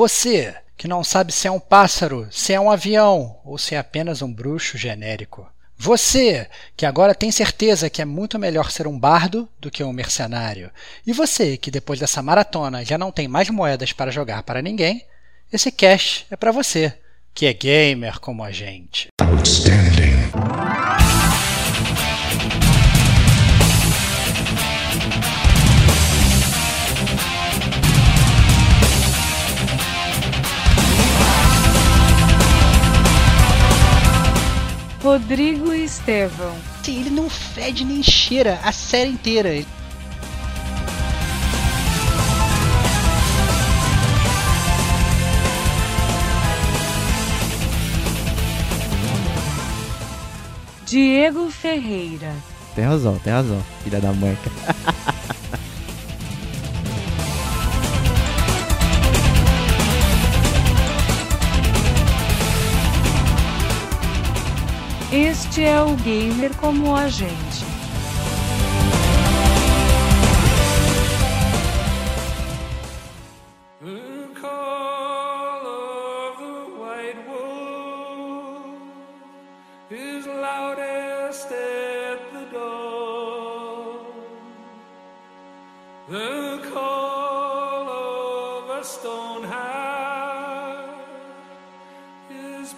Você que não sabe se é um pássaro, se é um avião ou se é apenas um bruxo genérico. Você, que agora tem certeza que é muito melhor ser um bardo do que um mercenário. E você, que depois dessa maratona já não tem mais moedas para jogar para ninguém, esse cash é para você, que é gamer como a gente. Outstanding. Rodrigo Estevão. Ele não fede nem cheira a série inteira. Diego Ferreira. Tem razão, tem razão, filha da mãe. Este é o gamer como a gente.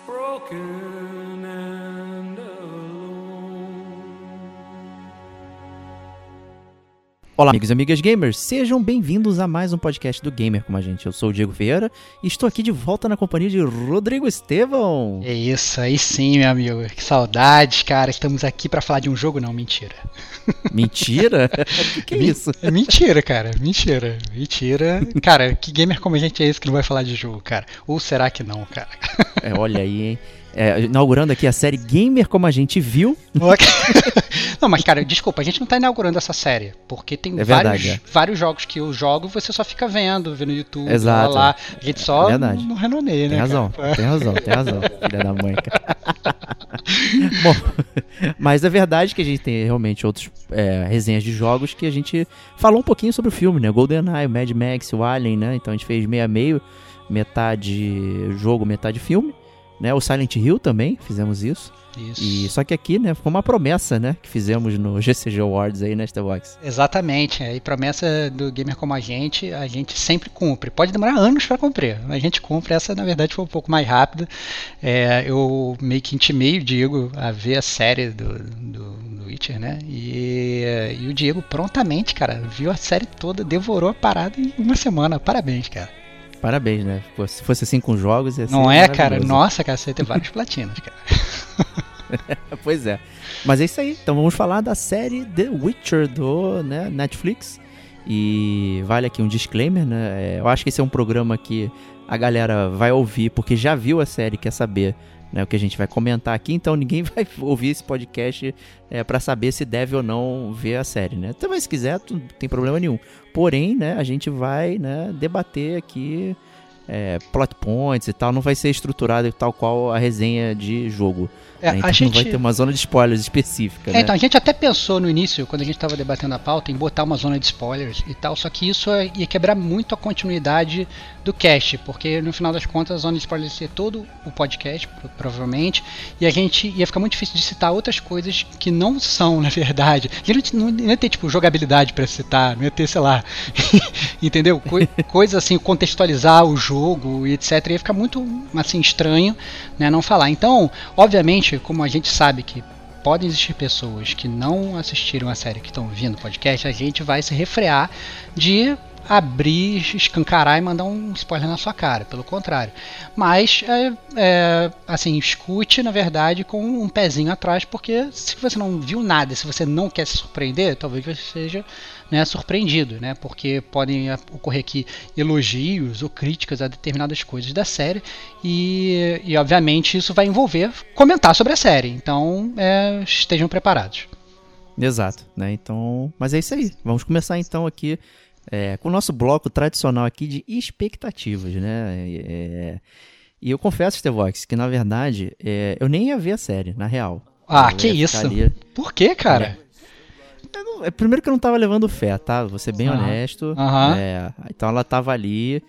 Broken Olá, amigos e amigas gamers, sejam bem-vindos a mais um podcast do Gamer como a gente. Eu sou o Diego Vieira e estou aqui de volta na companhia de Rodrigo Estevão. É isso, aí sim, meu amigo. Que saudades, cara. Estamos aqui para falar de um jogo, não, mentira. Mentira? que, que é isso? É mentira, cara. Mentira. Mentira. Cara, que gamer como a gente é esse que não vai falar de jogo, cara? Ou será que não, cara? É, olha aí, hein? É, inaugurando aqui a série Gamer Como a Gente Viu. não, mas cara, desculpa, a gente não tá inaugurando essa série, porque tem é vários, verdade, é. vários jogos que eu jogo e você só fica vendo, vendo no YouTube, Exato. lá, lá. A gente só é não renomeia, né? Tem razão, cara? tem razão, tem razão, filha da mãe, cara. Bom, mas é verdade que a gente tem realmente outros é, resenhas de jogos que a gente falou um pouquinho sobre o filme, né? GoldenEye, Mad Max, o Alien, né? Então a gente fez meio a meio, metade jogo, metade filme né? O Silent Hill também, fizemos isso. Isso. E, só que aqui, né, foi uma promessa, né, que fizemos no GCG Awards aí, né, Box. Exatamente, e promessa do gamer como a gente, a gente sempre cumpre. Pode demorar anos para cumprir, a gente cumpre. Essa, na verdade, foi um pouco mais rápida. É, eu meio que intimei o Diego a ver a série do, do, do Witcher, né, e, e o Diego prontamente, cara, viu a série toda, devorou a parada em uma semana. Parabéns, cara. Parabéns, né? Pô, se fosse assim com jogos, ia ser Não é, cara? Nossa, cara, você ia ter vários platinos, cara. pois é. Mas é isso aí. Então vamos falar da série The Witcher do né, Netflix. E vale aqui um disclaimer, né? É, eu acho que esse é um programa que a galera vai ouvir porque já viu a série quer saber né, o que a gente vai comentar aqui, então ninguém vai ouvir esse podcast é, para saber se deve ou não ver a série, né? Também se quiser, não tem problema nenhum. Porém, né, a gente vai né, debater aqui é, plot points e tal, não vai ser estruturado tal qual a resenha de jogo. É, né? Então a gente... não vai ter uma zona de spoilers específica. É, né? Então, a gente até pensou no início, quando a gente estava debatendo a pauta, em botar uma zona de spoilers e tal, só que isso ia quebrar muito a continuidade do cast, porque no final das contas a zona de spoilers ser todo o podcast, provavelmente, e a gente ia ficar muito difícil de citar outras coisas que não são, na verdade. Não ia ter, tipo, jogabilidade para citar, não ia ter, sei lá, entendeu? Co assim, contextualizar o jogo e etc. Ia ficar muito, assim, estranho, né, não falar. Então, obviamente, como a gente sabe que podem existir pessoas que não assistiram a série que estão ouvindo o podcast, a gente vai se refrear de abrir, escancarar e mandar um spoiler na sua cara, pelo contrário. Mas, é, é, assim, escute, na verdade, com um pezinho atrás, porque se você não viu nada, se você não quer se surpreender, talvez você seja né, surpreendido, né, porque podem ocorrer aqui elogios ou críticas a determinadas coisas da série e, e obviamente isso vai envolver comentar sobre a série. Então é, estejam preparados. Exato, né? Então, mas é isso aí. Vamos começar então aqui é, com o nosso bloco tradicional aqui de expectativas, né? É, e eu confesso, Stevox, que na verdade é, eu nem ia ver a série, na real. Ah, eu que isso? Ali... Por que, cara? Não, é, primeiro que eu não tava levando fé, tá? Vou ser bem uhum. honesto. Uhum. É, então ela tava ali.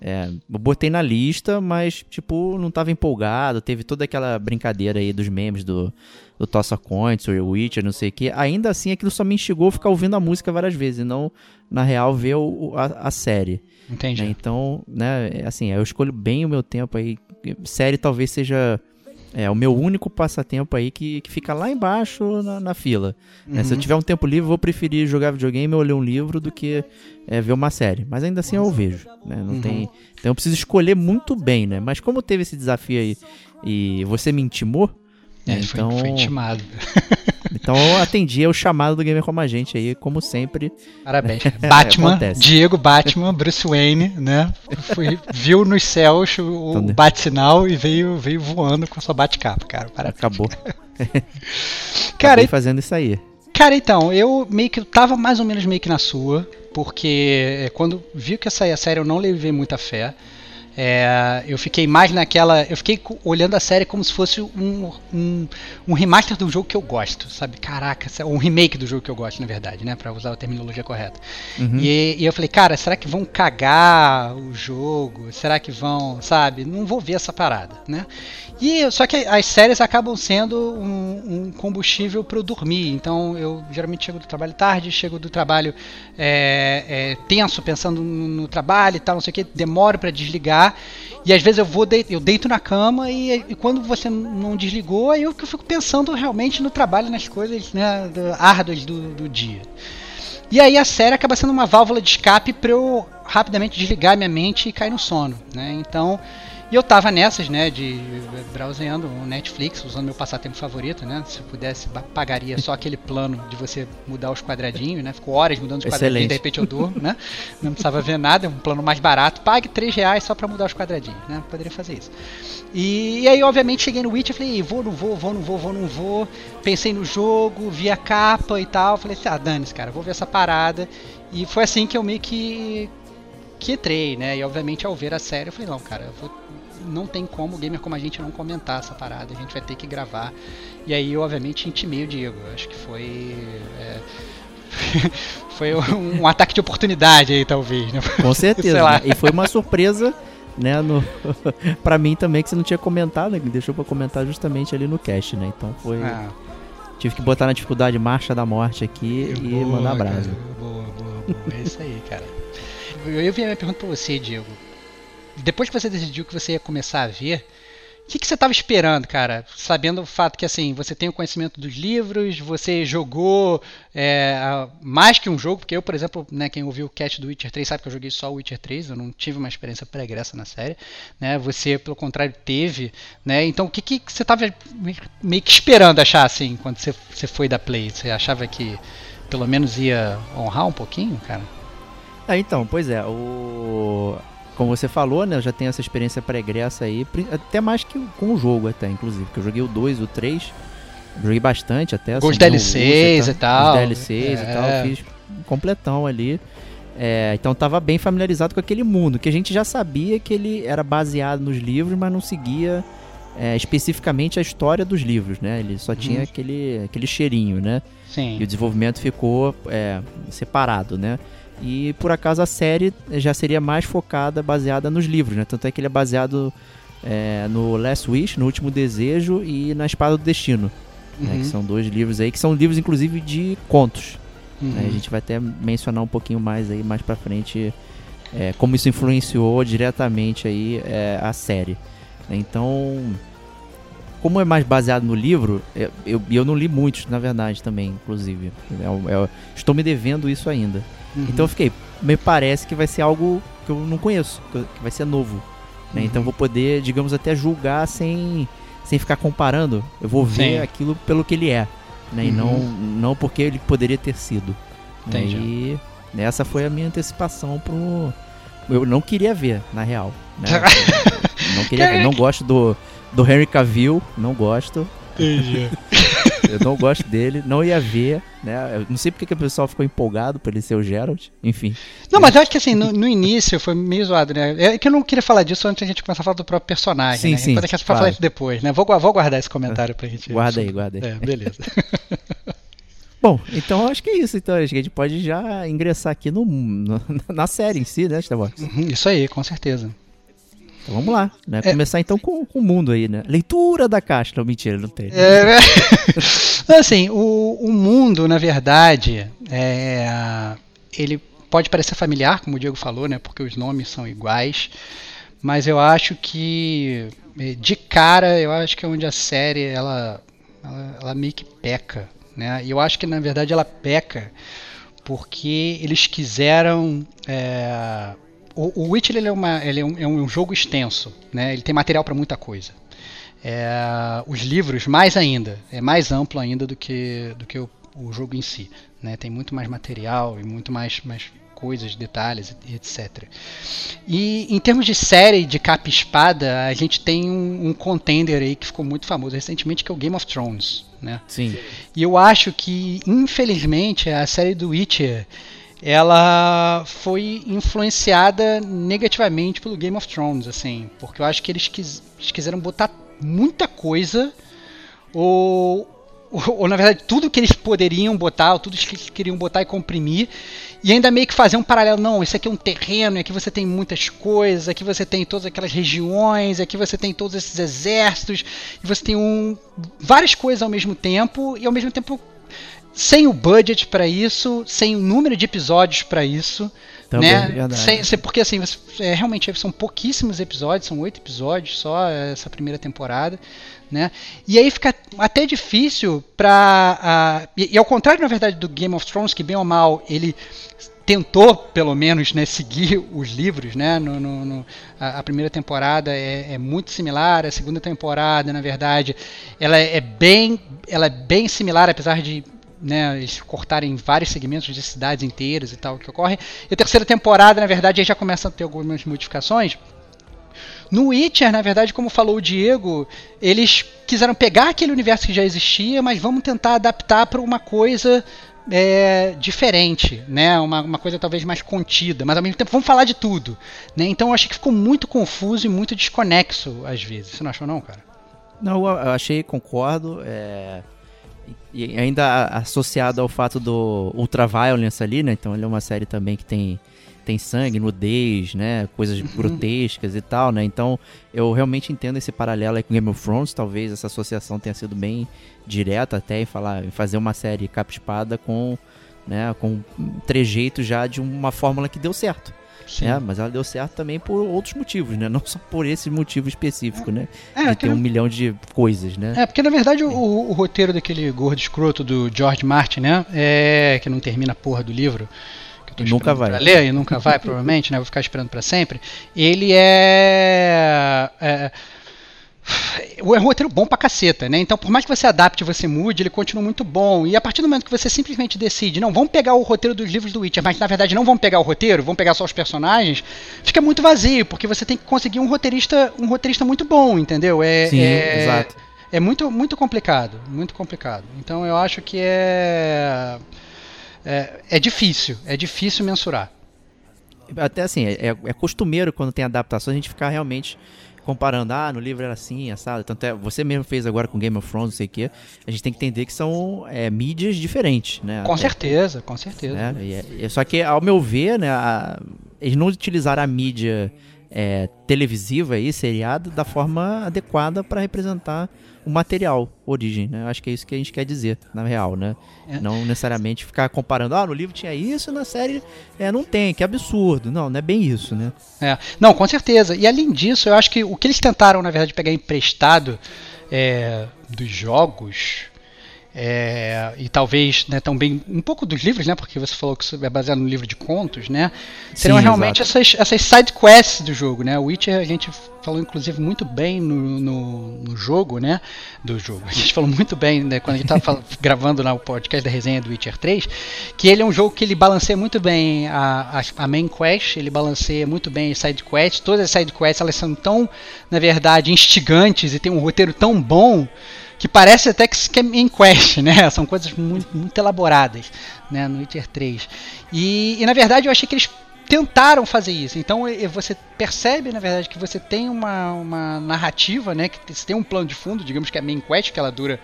É, eu botei na lista, mas, tipo, não tava empolgado. Teve toda aquela brincadeira aí dos memes do, do Tossa Coins, o Witcher, não sei o que. Ainda assim, aquilo só me instigou a ficar ouvindo a música várias vezes, e não, na real, ver o, a, a série. Entendi. Né? Então, né, assim, eu escolho bem o meu tempo aí. Série talvez seja é, o meu único passatempo aí que, que fica lá embaixo na, na fila. né? Se eu Uhum. tiver um tempo livre, eu vou preferir jogar videogame ou ler um livro do que é, ver uma série. Mas ainda assim eu vejo. Né? Não Uhum. tem, então eu preciso escolher muito bem, né? Mas como teve esse desafio aí e você me intimou, É, né? foi, então, foi intimado. então eu atendi ao chamado do Gamer Como a Gente aí, como sempre. Parabéns. Batman, acontece. Diego Batman, Bruce Wayne, né? Foi, viu nos céus o, o Então, né? bate-sinal e veio, veio voando com a sua bate-capa, cara. Parabéns. Acabou. Cara, e- fazendo isso aí. Cara, então, eu meio que tava mais ou menos meio que na sua, porque é, quando vi que ia sair a série eu não levei muita fé. É, eu fiquei mais naquela. Eu fiquei olhando a série como se fosse um, um, um remaster do jogo que eu gosto, sabe? Caraca, um remake do jogo que eu gosto, na verdade, né? Pra usar a terminologia correta. Uhum. E, e eu falei, cara, será que vão cagar o jogo? Será que vão, sabe? Não vou ver essa parada, né? E só que as séries acabam sendo um, um combustível para eu dormir. Então eu geralmente chego do trabalho tarde, chego do trabalho é, é, tenso, pensando no, no trabalho e tal, não sei o que, demoro para desligar. E às vezes eu vou dei- eu deito na cama e, e quando você não desligou, aí eu fico pensando realmente no trabalho, nas coisas né, do- árduas do, do dia. E aí a série acaba sendo uma válvula de escape para eu rapidamente desligar minha mente e cair no sono, né? Então, e eu tava nessas, né, de browseando o Netflix, usando meu passatempo favorito, né? Se eu pudesse, pagaria só aquele plano de você mudar os quadradinhos, né? Ficou horas mudando os quadradinhos, Excelente. de repente eu durmo, né? Não precisava ver nada, é um plano mais barato. Pague 3 reais só para mudar os quadradinhos, né? Poderia fazer isso. E, e aí, obviamente, cheguei no Witch e falei, vou, não vou, vou, não vou, vou, não vou. Pensei no jogo, vi a capa e tal. Falei assim, ah, dane-se, cara, vou ver essa parada. E foi assim que eu meio que, que entrei, né? E obviamente, ao ver a série, eu falei, não, cara, eu vou- não tem como, gamer como a gente, não comentar essa parada. A gente vai ter que gravar. E aí, eu, obviamente, intimei o Diego. Acho que foi. é, foi um ataque de oportunidade aí, talvez, né? Com certeza. Né? E foi uma surpresa, né, no para mim também que você não tinha comentado, né, deixou pra comentar justamente ali no cast, né? Então foi Ah, tive que botar na dificuldade marcha da morte aqui e Boa, mandar brasa. Boa, boa, boa. É isso aí, cara. Eu, eu vi a minha pergunta pra você, Diego. Depois que você decidiu que você ia começar a ver, o que, que você estava esperando, cara? Sabendo o fato que assim, você tem o conhecimento dos livros, você jogou é, mais que um jogo, porque eu, por exemplo, né, quem ouviu o cast do Witcher 3 sabe que eu joguei só o Witcher 3, eu não tive uma experiência pregressa na série, né? Você, pelo contrário, teve, né? Então, o que, que você estava meio que esperando achar assim quando você, você foi da Play? Você achava que pelo menos ia honrar um pouquinho, cara? Ah, então, pois é, o como você falou, né, eu já tenho essa experiência pregressa aí, até mais que com o jogo até, inclusive, que eu joguei o 2, o 3, joguei bastante até. Com os DLCs e tal. Os DLCs e É. tal, fiz completão ali. É, então tava bem familiarizado com aquele mundo, que a gente já sabia que ele era baseado nos livros, mas não seguia é, especificamente a história dos livros, né? Ele só tinha Uhum. aquele, aquele cheirinho, né? Sim. E o desenvolvimento ficou é, separado, né? E por acaso a série já seria mais focada, baseada nos livros, né? Tanto é que ele é baseado é, no Last Wish, no Último Desejo e na Espada do Destino, né? Uhum. Que são dois livros aí, que são livros inclusive de contos. né? Uhum. A gente vai até mencionar um pouquinho mais aí, mais pra frente, é, como isso influenciou diretamente aí é, a série. Então, como é mais baseado no livro, eu, eu, e eu não li muitos, na verdade, também, inclusive. Eu- eu estou me devendo isso ainda. Uhum. Então eu fiquei, me parece que vai ser algo que eu não conheço, que, vai ser novo. né? Então eu vou poder, digamos, até julgar sem, sem ficar comparando. Eu vou ver Sim. aquilo pelo que ele é, né? E não, Uhum. não porque ele poderia ter sido. né? Entendi. E essa foi a minha antecipação pro. Eu não queria ver, na real. Né? não queria ver. Não gosto do, do Henry Cavill, não gosto. Entendi. Eu não gosto dele, não ia ver, né? Eu não sei porque que o pessoal ficou empolgado por ele ser o Geralt, enfim. Não, mas eu acho que assim, no, no início foi meio zoado, né? É que eu não queria falar disso antes da gente começar a falar do próprio personagem, Sim, né? sim, Vou deixar pra claro. falar isso depois, né? Vou, vou guardar esse comentário pra gente. Guarda aí, guarda aí. É, beleza. Bom, então acho que é isso. Então, acho que a gente pode já ingressar aqui no, no- na série em si, né, Starbox? Uhum, Isso aí, com certeza. Então vamos lá, né? É. Começar então com, com o mundo aí, né? Leitura da caixa. Não, mentira, não tem. É, assim, o, o mundo, na verdade, é, ele pode parecer familiar, como o Diego falou, né? Porque os nomes são iguais. Mas eu acho que, eh, de cara, eu acho que é onde a série, ela, ela, ela meio que peca, né? E eu acho que, na verdade, ela peca porque eles quiseram... é, o, o Witcher ele é, uma, ele é, um, é um jogo extenso, né? Ele tem material para muita coisa. É, os livros mais ainda, é mais amplo ainda do que, do que o, o jogo em si. Né? Tem muito mais material e muito mais, mais coisas, detalhes, etc. E em termos de série de capa e espada, a gente tem um, um contender aí que ficou muito famoso recentemente, que é o Game of Thrones. Né? Sim. E eu acho que, infelizmente, a série do Witcher ela foi influenciada negativamente pelo Game of Thrones, assim, porque eu acho que eles, quis, eles quiseram botar muita coisa, ou, ou, ou, na verdade tudo que eles poderiam botar, ou tudo que eles queriam botar e comprimir, e ainda meio que fazer um paralelo, não, isso aqui é um terreno, aqui você tem muitas coisas, aqui você tem todas aquelas regiões, aqui você tem todos esses exércitos, e você tem um, várias coisas ao mesmo tempo, e ao mesmo tempo sem o budget para isso, sem o número de episódios para isso. Também né? é verdade. Sem, sem- porque assim, é, realmente são pouquíssimos episódios, são oito episódios só essa primeira temporada. Né? E aí fica até difícil para. e, e ao contrário, na verdade, do Game of Thrones, que bem ou mal ele tentou, pelo menos, né, seguir os livros, né? No, no- no- a, a primeira temporada é, é muito similar, a segunda temporada, na verdade, ela é bem, ela é bem similar, apesar de né, eles cortarem vários segmentos de cidades inteiras e tal que ocorre. E a terceira temporada, na verdade, aí já começa a ter algumas modificações. No Witcher, na verdade, como falou o Diego, eles quiseram pegar aquele universo que já existia, mas vamos tentar adaptar para uma coisa é, diferente, né? Uma, uma coisa talvez mais contida, mas ao mesmo tempo vamos falar de tudo. Né? Então eu achei que ficou muito confuso e muito desconexo às vezes. Você não achou não, cara? Não, eu achei, concordo. é, E ainda associado ao fato do Ultraviolence ali, né? Então ele é uma série também que tem, tem sangue, nudez, né? Coisas grotescas e tal, né? Então eu realmente entendo esse paralelo aí com Game of Thrones. Talvez essa associação tenha sido bem direta até em, falar, em fazer uma série capa-espada com, né, com um trejeito já de uma fórmula que deu certo. Sim. né? Mas ela deu certo também por outros motivos, né? Não só por esse motivo específico, né? É, de que ter um milhão de coisas, né? É, porque na verdade o, o roteiro daquele gordo escroto do George Martin, né? É, que não termina a porra do livro. Que eu tô nunca vai. Pra ler, e nunca vai, provavelmente, né? Vou ficar esperando pra sempre. Ele é. É é um roteiro bom pra caceta, né? Então, por mais que você adapte, você mude, ele continua muito bom. E a partir do momento que você simplesmente decide, não, vamos pegar o roteiro dos livros do Witcher, mas na verdade não vamos pegar o roteiro, vamos pegar só os personagens, fica muito vazio, porque você tem que conseguir um roteirista, um roteirista muito bom, entendeu? É, Sim, é- exato. é muito, muito complicado, muito complicado. Então eu acho que é, é, é difícil, é difícil mensurar. Até assim, é, é- é costumeiro quando tem adaptação a gente ficar realmente comparando. Ah, no livro era assim, assado. Tanto é, você mesmo fez agora com Game of Thrones, não sei o quê. A gente tem que entender que são é, mídias diferentes, né? Com Até- certeza, com certeza. né? E é- é- só que, ao meu ver, né, a- eles não utilizaram a mídia é, televisiva aí, seriada, da forma adequada para representar o material, origem, né? Acho que é isso que a gente quer dizer, na real, né? É. Não necessariamente ficar comparando, ah, no livro tinha isso, na série é, não tem, que absurdo. Não, não é bem isso, né? É. Não, com certeza. E além disso, eu acho que o que eles tentaram, na verdade, pegar emprestado é, dos jogos. É, e talvez né, também um pouco dos livros, né? Porque você falou que é baseado no livro de contos, né? Seriam Sim, realmente exato. essas, essas side quests do jogo, né? O Witcher a gente falou inclusive muito bem no, no, no jogo, né? Do jogo. A gente falou muito bem, né? Quando a gente estava gravando lá o podcast da resenha do Witcher 3, que ele é um jogo que ele balanceia muito bem a, a, a main quest, ele balanceia muito bem as side quests. Todas as side quests elas são tão, na verdade, instigantes e tem um roteiro tão bom que parece até que é main quest, né? São coisas muito, muito elaboradas, né? No Witcher 3. E, e na verdade eu achei que eles tentaram fazer isso. Então você percebe, na verdade, que você tem uma, uma narrativa, né? Que você tem um plano de fundo, digamos que é a main quest, que ela dura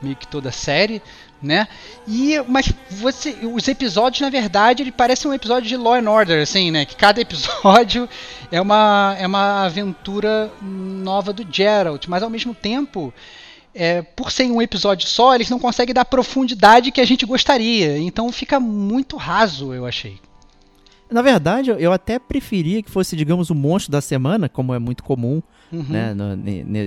meio que toda a série, né? E mas você, os episódios na verdade ele parece um episódio de Law and Order, assim, né? Que cada episódio é uma é uma aventura nova do Geralt, mas ao mesmo tempo é, por ser um episódio só, eles não conseguem dar a profundidade que a gente gostaria. Então fica muito raso, eu achei. Na verdade, eu até preferia que fosse, digamos, o monstro da semana, como é muito comum, Uhum. né,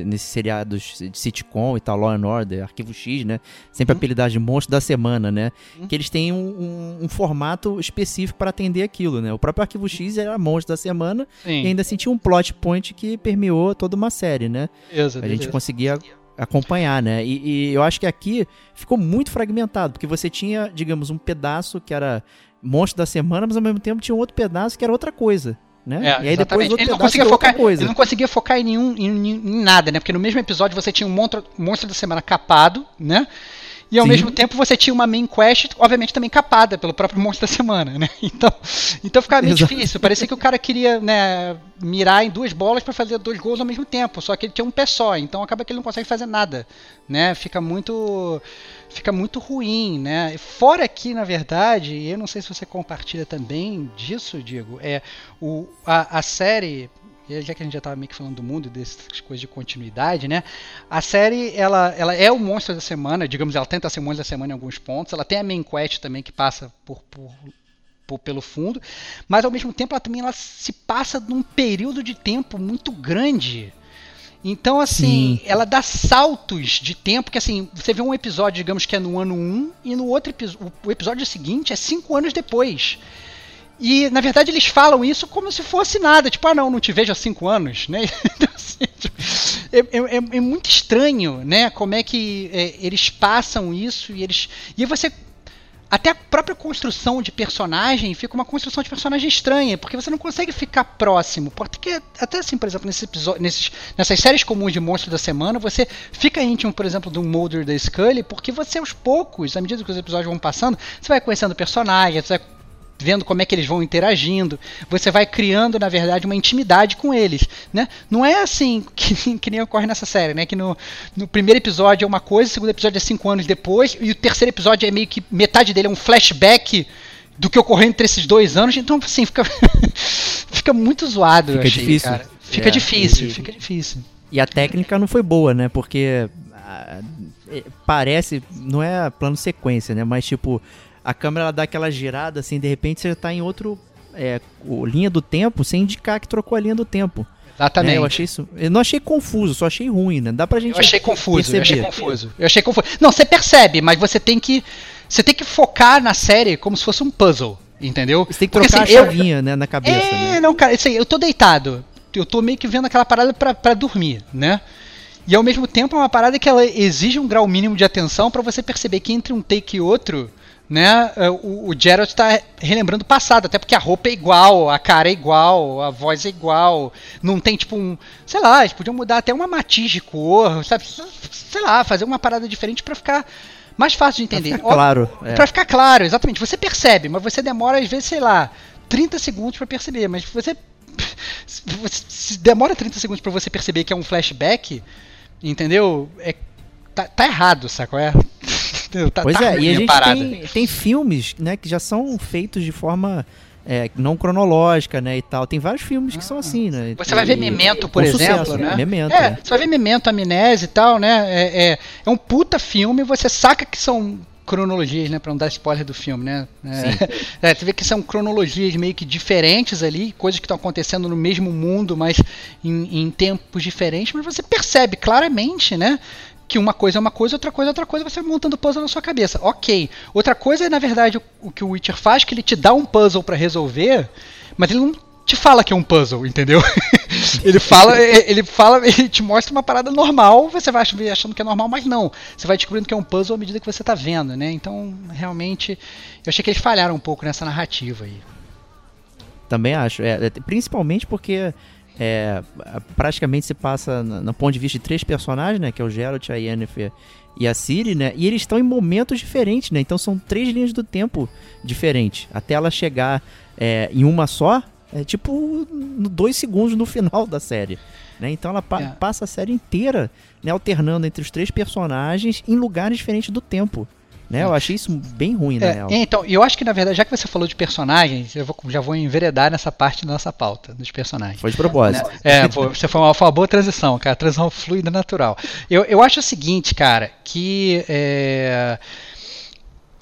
nesses seriados de sitcom e tal, Law and Order, Arquivo X, né, sempre Uhum. apelidado de monstro da semana, né, Uhum. que eles têm um, um- um formato específico para atender aquilo, né. O próprio Arquivo X era monstro da semana Sim, e ainda assim tinha um plot point que permeou toda uma série, né. beleza, A gente conseguia acompanhar, né? E, e eu acho que aqui ficou muito fragmentado, porque você tinha, digamos, um pedaço que era monstro da semana, mas ao mesmo tempo tinha um outro pedaço que era outra coisa, né? É, e aí depois exatamente. outro ele não conseguia que é focar, coisa. ele não conseguia focar em nenhum em, em nada, né? Porque no mesmo episódio você tinha um monstro, monstro da semana capado, né? E ao Sim. mesmo tempo você tinha uma main quest, obviamente também capada pelo próprio monstro da semana, né? Então, então ficava meio Exato. difícil. Parecia que o cara queria, né, mirar em duas bolas para fazer dois gols ao mesmo tempo, só que ele tinha um pé só, então acaba que ele não consegue fazer nada, né? Fica muito fica muito ruim, né? Fora que, na verdade, eu não sei se você compartilha também disso, Diego, é o, a, a série, e já que a gente já estava meio que falando do mundo, dessas coisas de continuidade, né? A série, ela, ela é o monstro da semana, digamos, ela tenta ser o monstro da semana em alguns pontos, ela tem a main quest também que passa por, por, pelo fundo, mas ao mesmo tempo ela também ela se passa num período de tempo muito grande. Então, assim, Sim. ela dá saltos de tempo, que assim, você vê um episódio, digamos que é no ano 1, e no outro o episódio seguinte é cinco anos depois. E, na verdade, eles falam isso como se fosse nada. Tipo, ah, não, não te vejo há cinco anos, né? Então, assim, tipo, é, é- é- é muito estranho, né? Como é que é, eles passam isso e eles... E você... Até a própria construção de personagem fica uma construção de personagem estranha, porque você não consegue ficar próximo. Porque até assim, por exemplo, nesse episódio, nesses, nessas séries comuns de monstros da semana, você fica íntimo, por exemplo, do Mulder da Scully, porque você aos poucos, à medida que os episódios vão passando, você vai conhecendo personagens, você vai vendo como é que eles vão interagindo, você vai criando, na verdade, uma intimidade com eles, né? Não é assim que, que nem ocorre nessa série, né? Que no, no primeiro episódio é uma coisa, o segundo episódio é cinco anos depois, e o terceiro episódio é meio que metade dele é um flashback do que ocorreu entre esses dois anos, então assim, fica, fica muito zoado, eu Fica achei, difícil. cara. Fica É, difícil, e- fica difícil. E a técnica não foi boa, né? Porque ah, é, parece, não é plano sequência, né? Mas tipo, a câmera ela dá aquela girada assim, de repente você já tá em outro é, linha do tempo, sem indicar que trocou a linha do tempo. Exatamente. Né? Eu achei isso. Eu não achei confuso, só achei ruim, né? Dá pra gente. Eu achei confuso, eu achei confuso. Eu achei confuso. Não, você percebe, mas você tem que você tem que focar na série como se fosse um puzzle, entendeu? Você tem que Porque, trocar assim, a eu- chavinha, né, na cabeça, É, né? não, cara, isso aí, eu tô deitado. Eu tô meio que vendo aquela parada pra, pra dormir, né? E ao mesmo tempo é uma parada que ela exige um grau mínimo de atenção pra você perceber que entre um take e outro, né, é, o, o Geralt tá relembrando o passado, até porque a roupa é igual, a cara é igual, a voz é igual, não tem tipo um, sei lá, eles podiam mudar até uma matiz de cor, sabe, sei lá, fazer uma parada diferente pra ficar mais fácil de entender. Fica claro. é. Pra ficar claro, exatamente. Você percebe, mas você demora às vezes, sei lá, 30 segundos pra perceber. Mas você, se demora 30 segundos pra você perceber que é um flashback, entendeu? É, tá, tá errado, saco? É. Entendeu? Tá, Pois tá é, e a gente parada. tem, tem filmes, né, que já são feitos de forma é, não cronológica, né, e tal. Tem vários filmes que são assim, né? Você vai ver E- Memento, por exemplo, sucesso, né? Memento, É, é. você vai ver Memento, Amnésia e tal, né? É, é, é um puta filme, você saca que são cronologias, né? Pra não dar spoiler do filme, né? É, é, você vê que são cronologias meio que diferentes ali, coisas que estão acontecendo no mesmo mundo, mas em, em tempos diferentes, mas você percebe claramente, né? Que uma coisa é uma coisa, outra coisa é outra coisa, você montando puzzle na sua cabeça. Ok. Outra coisa é, na verdade, o, que o Witcher faz, que ele te dá um puzzle pra resolver, mas ele não te fala que é um puzzle, entendeu? ele fala, é, ele fala, ele te mostra uma parada normal, você vai ach- achando que é normal, mas não. Você vai descobrindo que é um puzzle à medida que você tá vendo, né? Então, realmente, eu achei que eles falharam um pouco nessa narrativa aí. Também acho. É, é, principalmente porque é, praticamente se passa no, no ponto de vista de três personagens, né? Que é o Geralt, a Yennefer e a Ciri, né? E eles estão em momentos diferentes, né? Então são três linhas do tempo diferentes. Até ela chegar é, em uma só, é tipo dois segundos no final da série. Né? Então ela pa- É. passa a série inteira né, alternando entre os três personagens em lugares diferentes do tempo. Né? Eu achei isso bem ruim, É, real. então, eu acho que na verdade, já que você falou de personagens, eu vou- já vou enveredar nessa parte da nossa pauta, dos personagens. Foi de propósito. É, pô, você foi uma, foi uma boa transição, cara. Transição fluida natural. Eu, eu acho o seguinte, cara, que é,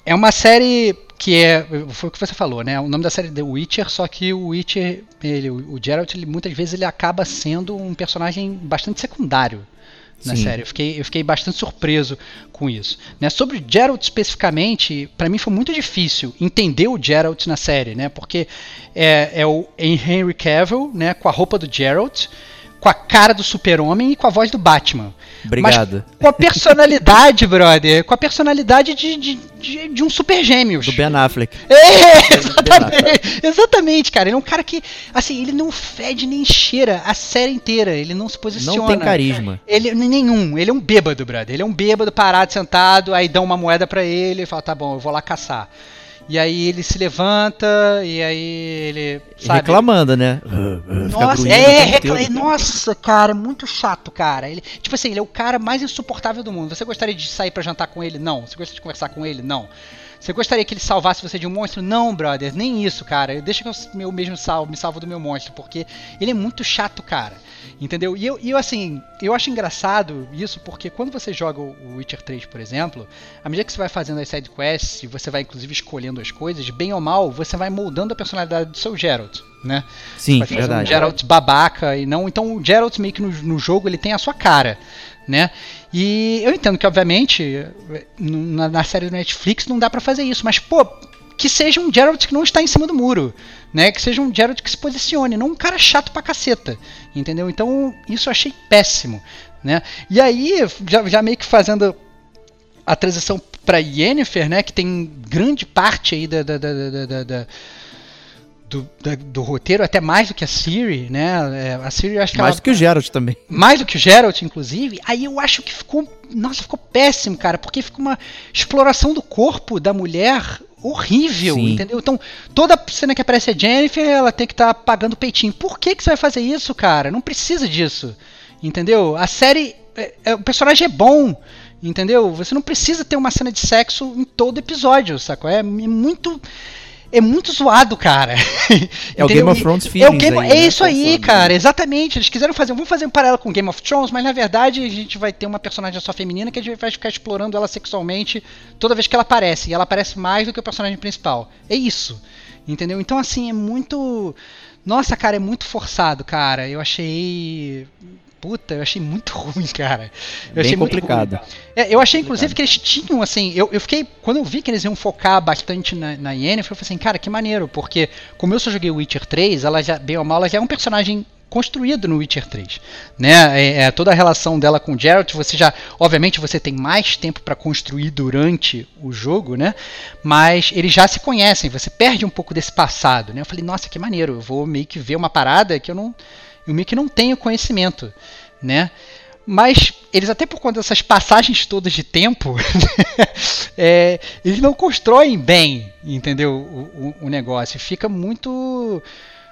é uma série que é. Foi o que você falou, né? O nome da série é The Witcher, só que o Witcher, ele, o o Geralt, ele, muitas vezes ele acaba sendo um personagem bastante secundário na Sim. série. Eu fiquei, eu fiquei bastante surpreso com isso. Né? Sobre o Geralt especificamente, pra mim foi muito difícil entender o Geralt na série, né? Porque é, é o Henry Cavill, né? Com a roupa do Geralt, com a cara do Super-Homem e com a voz do Batman. Obrigado. Mas com a personalidade, brother, com a personalidade de, de, de, de um Super Gêmeos. Do Ben Affleck. É, exatamente, exatamente, cara. Ele é um cara que, assim, ele não fede nem cheira a série inteira. Ele não se posiciona. Não tem carisma. Ele, nenhum. Ele é um bêbado, brother. Ele é um bêbado parado, sentado, aí dão uma moeda pra ele e fala, tá bom, eu vou lá caçar. E aí ele se levanta, e aí ele. Sabe, Reclamando, né? Nossa, é, recla- nossa, cara, muito chato, cara. Ele, tipo assim, ele é o cara mais insuportável do mundo. Você gostaria de sair pra jantar com ele? Não. Você gostaria de conversar com ele? Não. Você gostaria que ele salvasse você de um monstro? Não, brother, nem isso, cara. Deixa que eu mesmo salvo, me salvo do meu monstro, porque ele é muito chato, cara. Entendeu? E eu, e eu assim, eu acho engraçado isso porque quando você joga o Witcher 3, por exemplo, à medida que você vai fazendo as side quests, e você vai inclusive escolhendo as coisas, bem ou mal, você vai moldando a personalidade do seu Geralt, né? Sim, vai fazer um verdade. Geralt babaca e não. Então o Geralt meio que no, no jogo ele tem a sua cara, né? E eu entendo que, obviamente, na, na série do Netflix não dá pra fazer isso, mas, pô, que seja um Geralt que não está em cima do muro, né? Que seja um Geralt que se posicione, não um cara chato pra caceta, entendeu? Então isso eu achei péssimo, né? E aí, já, já meio que fazendo a transição pra Yennefer, né? Que tem grande parte aí da- da- da- da do, da- do roteiro, até mais do que a Siri, né? É, A Siri acho que Mais ela, do que o Geralt também. mais do que o Geralt, inclusive, aí eu acho que ficou. Nossa, ficou péssimo, cara, porque fica uma exploração do corpo da mulher horrível, Sim. entendeu? Então, toda cena que aparece a Jennifer, ela tem que estar pagando peitinho. Por que, que você vai fazer isso, cara? Não precisa disso. Entendeu? A série. é- é- o personagem é bom. Entendeu? Você não precisa ter uma cena de sexo em todo episódio, sacou? É muito. É muito zoado, cara. É o Entendeu? Game of Thrones É, o feelings Game, aí, é né? isso aí, Forçando, cara. né? Exatamente. Eles quiseram fazer. Vamos fazer um paralelo com Game of Thrones, mas na verdade a gente vai ter uma personagem só feminina que a gente vai ficar explorando ela sexualmente toda vez que ela aparece. E ela aparece mais do que o personagem principal. É isso. Entendeu? Então, assim, é muito. Nossa, cara, é muito forçado, cara. Eu achei. Puta, eu achei muito ruim, cara. Eu Bem achei muito complicado. É, eu achei, inclusive, que eles tinham, assim, eu, eu fiquei, quando eu vi que eles iam focar bastante na, na Yennefer, eu falei assim, cara, que maneiro, porque como eu só joguei Witcher 3, ela já, bem ou mal, ela já é um personagem construído no Witcher 3, né, é, é, toda a relação dela com o Geralt, você já, obviamente você tem mais tempo para construir durante o jogo, né, mas eles já se conhecem, você perde um pouco desse passado, né, eu falei, nossa, que maneiro, eu vou meio que ver uma parada que eu não, eu meio que não tenho conhecimento, né, mas eles até por conta dessas passagens todas de tempo, é, eles não constroem bem, entendeu? O, o- o negócio fica muito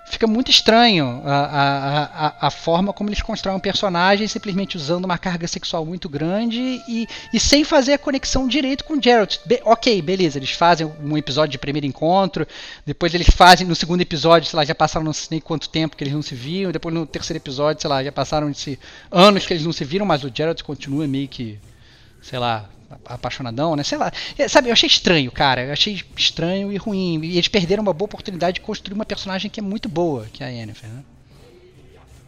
fica muito estranho a, a, a, a forma como eles constroem um personagem simplesmente usando uma carga sexual muito grande e, e sem fazer a conexão direito com o Geralt. Be- ok, beleza, eles fazem um episódio de primeiro encontro, depois eles fazem no segundo episódio, sei lá, já passaram não sei quanto tempo que eles não se viam, depois no terceiro episódio, sei lá, já passaram anos que eles não se viram, mas o Geralt continua meio que, sei lá, apaixonadão, né? Sei lá. É, Sabe, eu achei estranho, cara. Eu achei estranho e ruim. E eles perderam uma boa oportunidade de construir uma personagem que é muito boa, que é a Yennefer, né?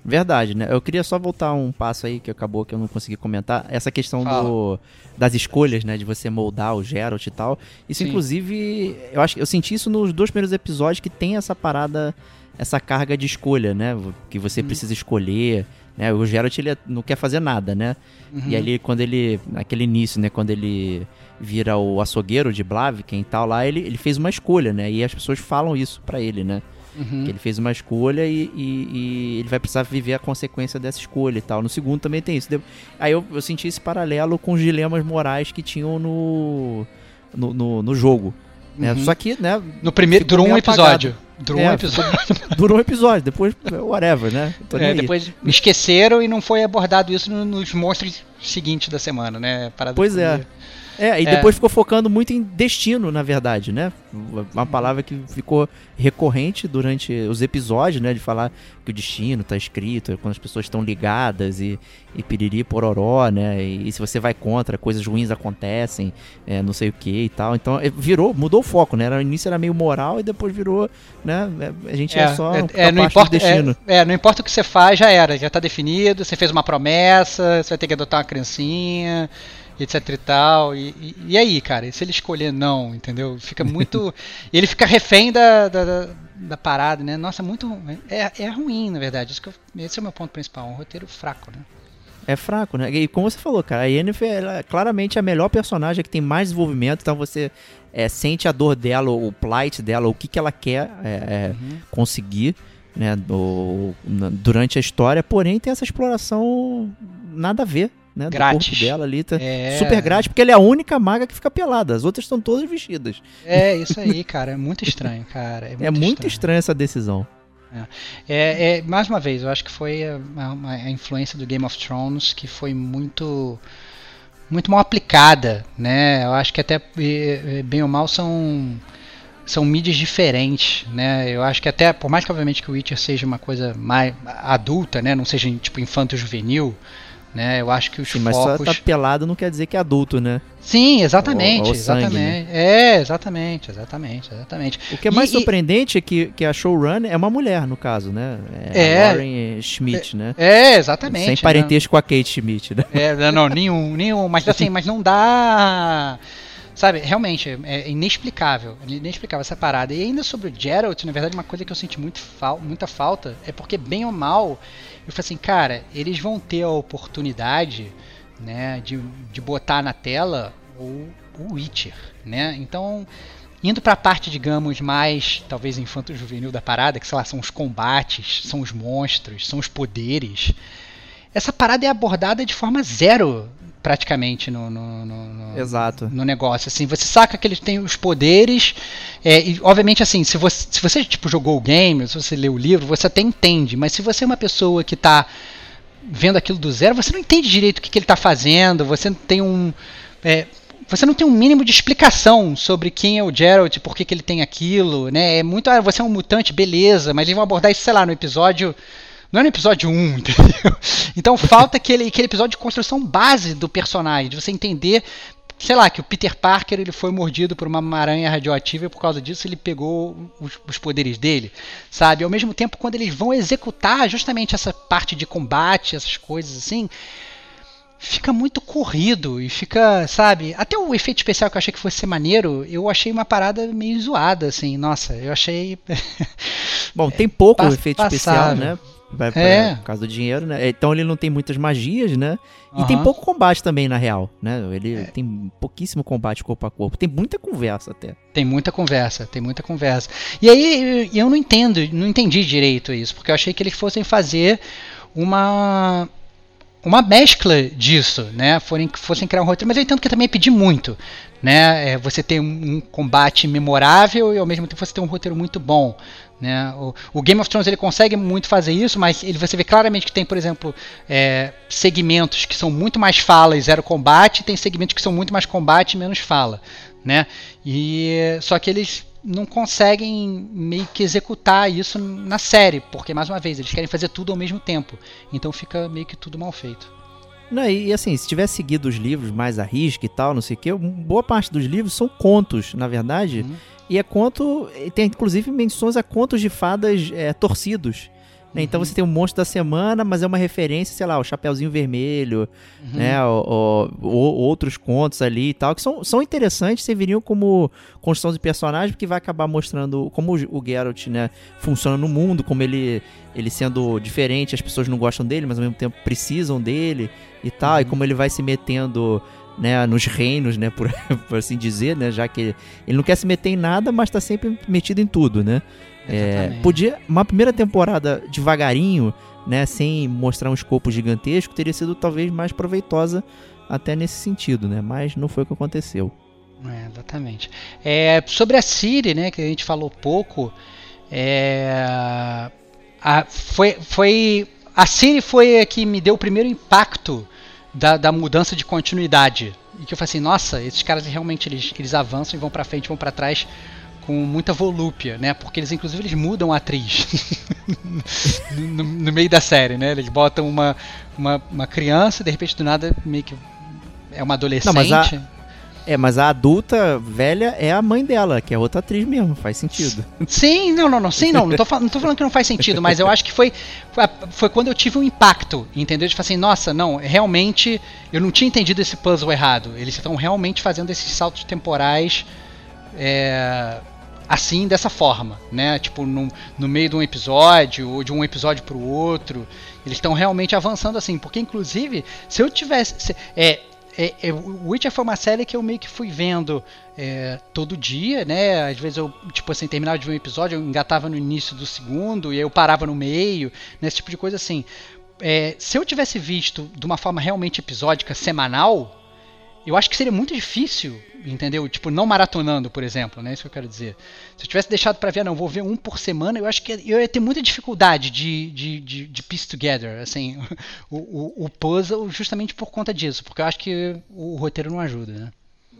Verdade, né? Eu queria só voltar um passo aí que acabou que eu não consegui comentar. Essa questão do, das escolhas, né? De você moldar o Geralt e tal. Isso, Sim. inclusive, eu acho que eu senti isso nos dois primeiros episódios que tem essa parada, essa carga de escolha, né? Que você precisa escolher. Né? O Geralt ele não quer fazer nada, né? Uhum. E ali, quando ele. Naquele início, né? Quando ele vira o açougueiro de Blaviken e tal, lá ele, ele fez uma escolha, né? E as pessoas falam isso pra ele, né? Uhum. Que ele fez uma escolha e, e- e ele vai precisar viver a consequência dessa escolha e tal. No segundo também tem isso. Aí eu, eu senti esse paralelo com os dilemas morais que tinham no, no, no, no jogo. Né? Uhum. Só que, né, No primeiro. Durou um episódio. Durou um É, episódio. durou um episódio, depois, whatever, né? É, depois esqueceram e não foi abordado isso no- nos monstros seguintes da semana, né? Parada Pois é. É, e É. depois ficou focando muito em destino, na verdade, né? Uma palavra que ficou recorrente durante os episódios, né? De falar que o destino tá escrito, quando as pessoas estão ligadas e, e piriri pororó, né? E, e se você vai contra, coisas ruins acontecem, é, não sei o que e tal. Então, é, virou, mudou o foco, né? Era, no início era meio moral e depois virou, né? é, A gente é, só é, a é, não importa, destino. é, é, não importa o que você faz, já era, já tá definido, você fez uma promessa, você vai ter que adotar uma criancinha, etc e tal. E, e, e aí, cara, e se ele escolher não, entendeu? Fica muito. ele fica refém da, da, da, da parada, né? Nossa, muito. É, é ruim, na verdade. Isso que eu- esse é o meu ponto principal, um roteiro fraco, né? É fraco, né? E como você falou, cara, a Yennefer ela é claramente a melhor personagem que tem mais desenvolvimento, então você é, sente a dor dela, o plight dela, o que, que ela quer é, é, Uhum. conseguir né, do- durante a história, porém tem essa exploração nada a ver, né? Do Grátis. corpo dela ali, tá É. super grátis, porque ela é a única maga que fica pelada, as outras estão todas vestidas. É, isso aí, cara. É muito estranho, cara. É muito, é muito estranho. estranha essa decisão. É, é, mais uma vez, eu acho que foi a, a- a influência do Game of Thrones que foi muito muito mal aplicada, né? Eu acho que até bem ou mal são são mídias diferentes, né? Eu acho que até por mais que obviamente que o Witcher seja uma coisa mais adulta, né? Não seja tipo infanto juvenil, né? Eu acho que os Sim, mas só focos tá pelado não quer dizer que é adulto, né? Sim, exatamente, ou sangue, exatamente. É, exatamente, exatamente, exatamente. O que é mais E- e- surpreendente é que, que a showrunner é uma mulher, no caso, né? É, É. Lauren Schmidt, né? É, exatamente. Sem né? parentesco com a Kate Schmidt, né? É, não, não, nenhum, nenhum, mas assim, mas não dá. Sabe, realmente, é inexplicável. É inexplicável essa parada. E ainda sobre o Geralt, na verdade, uma coisa que eu senti muito fal muita falta é porque, bem ou mal, eu falei assim, cara, eles vão ter a oportunidade né, de, de botar na tela o, o Witcher, né? Então, indo pra parte, digamos, mais talvez infanto-juvenil da parada, que sei lá, são os combates, são os monstros, são os poderes. Essa parada é abordada de forma zero, praticamente, no, no, no- no- Exato. no negócio. Assim, você saca que eles têm os poderes, é, e obviamente assim, se você, se você tipo, jogou o game, se você leu o livro, você até entende, mas se você é uma pessoa que está vendo aquilo do zero, você não entende direito o que, que ele está fazendo, você não tem um. é, você não tem um mínimo de explicação sobre quem é o Geralt, por que, que ele tem aquilo, né? É muito, ah, você é um mutante, beleza, mas eles vão abordar isso, sei lá, no episódio. Não é no episódio 1, entendeu? Então falta aquele, aquele episódio de construção base do personagem, de você entender, sei lá, que o Peter Parker ele foi mordido por uma aranha radioativa e por causa disso ele pegou os, os poderes dele, sabe? Ao mesmo tempo, quando eles vão executar justamente essa parte de combate, essas coisas assim, fica muito corrido e fica, sabe? Até o efeito especial que eu achei que fosse ser maneiro, eu achei uma parada meio zoada, assim. Nossa, eu achei. Bom, tem pouco pass- efeito especial, passável. né? Vai pra- É. Por causa do dinheiro, né? Então ele não tem muitas magias, né? E tem pouco combate também, na real, né? Ele tem pouquíssimo combate corpo a corpo. Tem muita conversa até. Tem muita conversa, tem muita conversa. E aí eu não entendo, não entendi direito isso, porque eu achei que eles fossem fazer uma uma mescla disso, né? Forem, fossem criar um roteiro, mas eu entendo que também é pedir muito, né? É você ter um, um combate memorável e ao mesmo tempo você ter um roteiro muito bom, né? O, o Game of Thrones ele consegue muito fazer isso, mas ele você vê claramente que tem, por exemplo, é, segmentos que são muito mais fala e zero combate, e tem segmentos que são muito mais combate e menos fala, né? E só que eles não conseguem meio que executar isso na série, porque mais uma vez eles querem fazer tudo ao mesmo tempo, então fica meio que tudo mal feito. Não, e, assim, se tivesse seguido os livros mais a risca e tal, não sei o que, boa parte dos livros são contos, na verdade. Uhum. E é conto. e Tem inclusive menções a contos de fadas é, torcidos. né? Então você tem o monstro da semana, mas é uma referência, sei lá, o Chapeuzinho Vermelho, Uhum. né? O, o- outros contos ali e tal, que são, são interessantes, serviriam como construção de personagem, porque vai acabar mostrando como o, o Geralt, né, funciona no mundo, como ele, ele sendo diferente, as pessoas não gostam dele, mas ao mesmo tempo precisam dele e tal, e Uhum. como ele vai se metendo né, nos reinos, né, por, por assim dizer, né, já que ele não quer se meter em nada, mas tá sempre metido em tudo, né. É, podia uma primeira temporada devagarinho, né, sem mostrar um escopo gigantesco, teria sido talvez mais proveitosa até nesse sentido, né? Mas não foi o que aconteceu. É, exatamente. É, sobre a Siri, né, que a gente falou pouco, é, a, foi, foi a Siri foi a que me deu o primeiro impacto da, da mudança de continuidade e que eu falei assim, nossa, esses caras realmente eles, eles avançam e vão pra frente, vão pra trás com muita volúpia, né? Porque eles inclusive eles mudam a atriz no, no meio da série, né? Eles botam uma, uma, uma criança, de repente do nada meio que é uma adolescente. Não, mas a- É, mas a adulta velha é a mãe dela, que é outra atriz mesmo, faz sentido. Sim, não, não, não, sim, não. Não tô, não tô falando que não faz sentido, mas eu acho que foi, foi, quando eu tive um impacto, entendeu? De falar assim, nossa, não, realmente eu não tinha entendido esse puzzle errado. Eles estão realmente fazendo esses saltos temporais é, assim, dessa forma, né? Tipo, no, no meio de um episódio, ou de um episódio pro outro. Eles estão realmente avançando assim, porque inclusive, se eu tivesse. se- é, é, é, Witcher foi uma série que eu meio que fui vendo é, todo dia, né? Às vezes eu, tipo assim, terminava de um episódio, eu engatava no início do segundo, e aí eu parava no meio, né? Esse tipo de coisa assim. É, se eu tivesse visto de uma forma realmente episódica, semanal, eu acho que seria muito difícil, entendeu? Tipo, não maratonando, por exemplo, né? Isso que eu quero dizer. Se eu tivesse deixado pra ver, não, vou ver um por semana, eu acho que eu ia ter muita dificuldade de, de, de, de piece together, assim, o, o, o puzzle justamente por conta disso, porque eu acho que o roteiro não ajuda, né?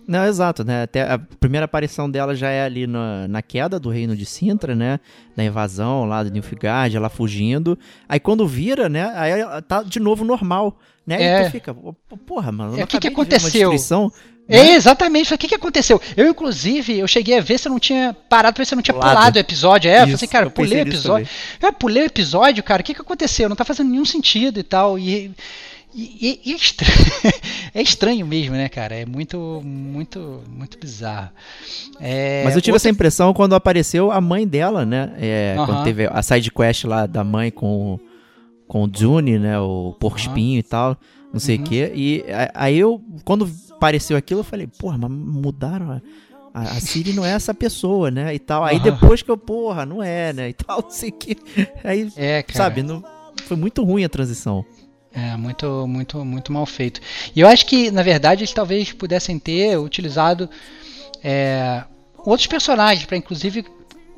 Não, exato, né? Até a primeira aparição dela já é ali na, na queda do reino de Sintra, né? Da invasão lá de Nilfgaard, ela fugindo. Aí quando vira, né? Aí tá de novo normal, né? É. Aí tu fica, "Pô, porra, mano, É, o que que uma aconteceu? É, né? exatamente. O que, que aconteceu? Eu, inclusive, eu cheguei a ver se eu não tinha parado pra ver se eu não tinha Pulado. pulado o episódio. É, eu falei assim, Isso, cara, eu pulei o episódio. Eu pulei o episódio, cara, o que, que aconteceu? Não tá fazendo nenhum sentido e tal. E, e, e é, estranho, é estranho mesmo, né, cara? É muito, muito, muito bizarro. É, Mas eu tive outra- essa impressão quando apareceu a mãe dela, né? É. Quando teve a side quest lá da mãe com, com o June, né? O porco espinho e tal, não sei o Uhum. quê. E aí eu, quando apareceu aquilo, eu falei, porra, mas mudaram a. A, Siri não é essa pessoa, né? E tal. Aí Aham. depois que eu, porra, não é, né? E tal, não sei o que. Aí, É, cara. sabe, não, foi muito ruim a transição. É, muito, muito, muito mal feito. E eu acho que, na verdade, eles talvez pudessem ter utilizado é, outros personagens para, inclusive,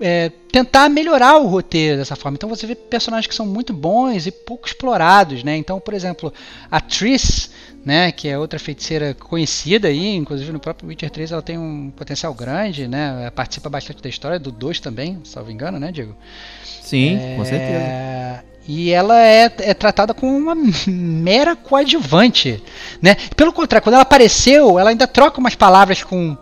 é, tentar melhorar o roteiro dessa forma. Então você vê personagens que são muito bons e pouco explorados, né? Então, por exemplo, a Triss, né, que é outra feiticeira conhecida aí, inclusive no próprio Witcher 3 ela tem um potencial grande, né? Ela Participa bastante da história, do 2 também, salvo engano, né, Diego? Sim, com É, certeza. E ela é, é tratada como uma mera coadjuvante, né? Pelo contrário, quando ela apareceu, ela ainda troca umas palavras com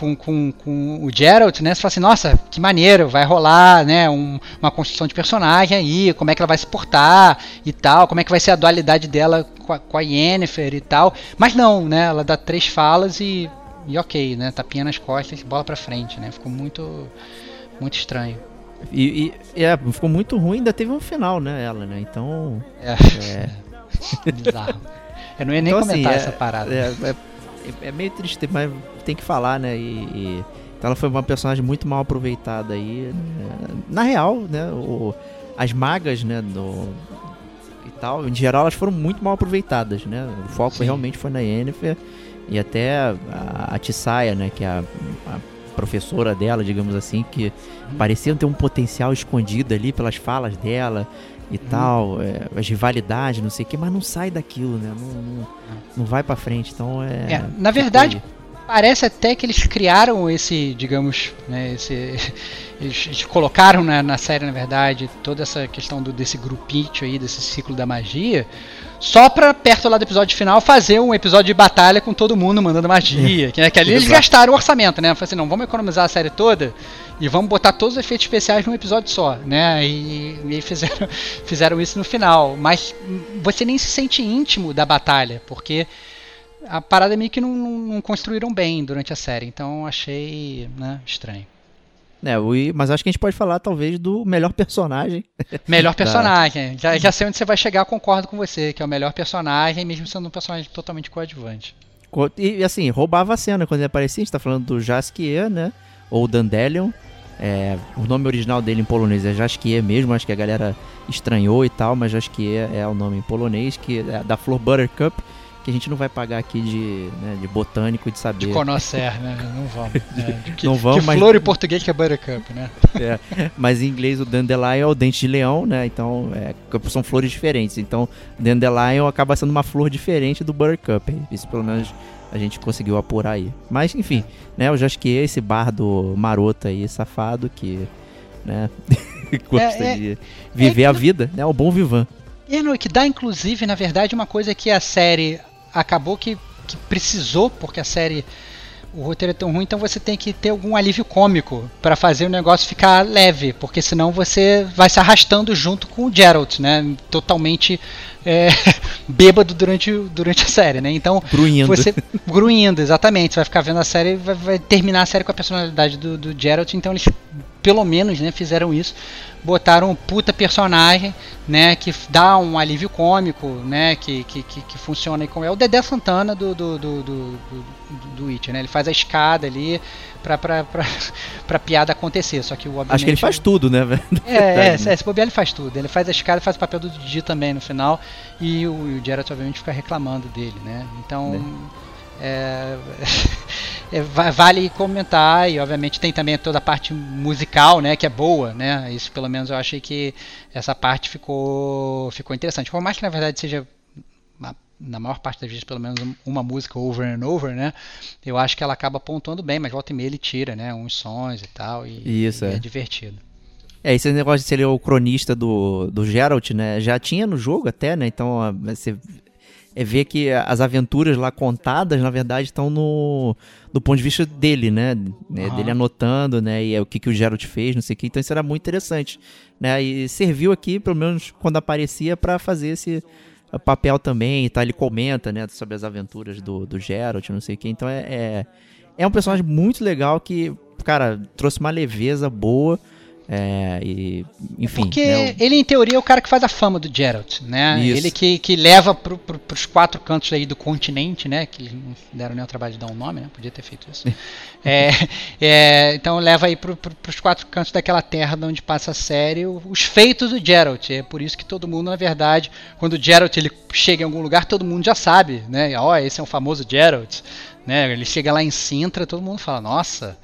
com, com, com o Geralt, né? Você fala assim, nossa, que maneiro, vai rolar, né? um- uma construção de personagem aí, como é que ela vai se portar e tal, como é que vai ser a dualidade dela com a, com a Yennefer e tal. Mas não, né? Ela dá três falas e, e ok, né? Tapinha nas costas, bola pra frente, né? Ficou muito, muito estranho. E, e- é, ficou muito ruim, ainda teve um final, né? Ela, né? Então. É. É, Bizarro. Eu não ia nem Então, assim, comentar é- essa parada. É, é- é meio triste, mas tem que falar, né? E, e- então ela foi uma personagem muito mal aproveitada aí. né? Na real, né? O, as magas, né? Do, e tal, em geral, elas foram muito mal aproveitadas, né? O foco Sim. realmente foi na Yennefer e até a, a Tissaia, né? Que é a, a professora dela, digamos assim, que parecia ter um potencial escondido ali pelas falas dela e tal, é, as rivalidades, não sei o que, mas não sai daquilo, né? Não, não, não vai pra frente, então é. É, na fica verdade. Parece até que eles criaram esse, digamos, né, esse, eles, eles colocaram na, na série, na verdade, toda essa questão do, desse grupinho aí, desse ciclo da magia, só pra perto lá do episódio final fazer um episódio de batalha com todo mundo mandando magia. Que, né, que ali eles gastaram o orçamento, né? Falaram assim, não, vamos economizar a série toda e vamos botar todos os efeitos especiais num episódio só, né? E, e fizeram, fizeram isso no final. Mas você nem se sente íntimo da batalha, porque a parada meio que não, não- não construíram bem durante a série. Então achei né, estranho. É, o- mas acho que a gente pode falar talvez do melhor personagem. Melhor personagem. Já, já sei onde você vai chegar, concordo com você, que é o melhor personagem, mesmo sendo um personagem totalmente coadjuvante. Co- E assim, roubava a cena quando ele aparecia. A gente tá falando do Jaskier, né? Ou Dandelion. É, o nome original dele em polonês é Jaskier mesmo, acho que a galera estranhou e tal, mas Jaskier é o nome em polonês, que é da flor Buttercup, que a gente não vai pagar aqui de, né, de botânico e de saber. De conhecer, né? Não vamos. né? Que, Não vamos, que mas- flor em português que é buttercup, né? É, mas em inglês o dandelion é o dente de leão, né? Então é, são flores diferentes. Então dandelion acaba sendo uma flor diferente do buttercup. Isso pelo menos a gente conseguiu apurar aí. Mas enfim, né? Eu já acho que esse bardo maroto aí, safado, que né? gosta É, é- de viver a vida, né? O bom vivan. E não, que dá, inclusive, na verdade, uma coisa que a série acabou que, que precisou, porque a série. O roteiro é tão ruim, então você tem que ter algum alívio cômico pra fazer o negócio ficar leve, porque senão você vai se arrastando junto com o Geralt, né? Totalmente é, bêbado durante, durante a série, né? Então Gruindo. você gruindo, exatamente. Você vai ficar vendo a série e vai, vai terminar a série com a personalidade do, do Geralt. Então eles, pelo menos, né, fizeram isso. Botaram um puta personagem, né, que dá um alívio cômico, né, que, que, que, que funciona com é o Dedé Santana do do, do, do, do, do Witcher, né? Ele faz a escada ali pra, pra, pra, pra piada acontecer. Só que o Acho que ele faz tudo, né, velho? é, é, né? é, se bobear ele faz tudo. Ele faz a escada, faz o papel do Didi também no final. E o, o obviamente, fica reclamando dele, né? Então. É, é, va- vale comentar e obviamente tem também toda a parte musical né que é boa né isso pelo menos eu achei que essa parte ficou ficou interessante por mais que na verdade seja na- maior parte das vezes pelo menos um- uma música over and over né eu acho que ela acaba pontuando bem mas volta e meia ele tira né uns sons e tal e, Isso, e é. é divertido É, esse negócio de ser o cronista do, do Geralt, né? Já tinha no jogo até, né? Então ó, você é ver que as aventuras lá contadas, na verdade, estão no do ponto de vista dele, né? Aham. Dele anotando, né? E é o que, que o Geralt fez, não sei o que. Então isso era muito interessante, né? E serviu aqui, pelo menos quando aparecia, pra fazer esse papel também. E tá, ele comenta, né? Sobre as aventuras do, do Geralt, não sei o que. Então é, é é um personagem muito legal que, cara, trouxe uma leveza boa. É, e, enfim. Porque né, o- ele, em teoria, é o cara que faz a fama do Geralt, né? Isso. Ele que, que leva pro, pro, pros quatro cantos aí do continente, né? Que eles não deram nem o trabalho de dar um nome, né? Podia ter feito isso. é, é, então leva aí pro, pro, pros quatro cantos daquela terra de onde passa a série os feitos do Geralt. É por isso que todo mundo, na verdade, quando o Geralt ele chega em algum lugar, todo mundo já sabe, né? Ó, esse é o famoso Geralt. Né? Ele chega lá em Sintra, todo mundo fala, nossa...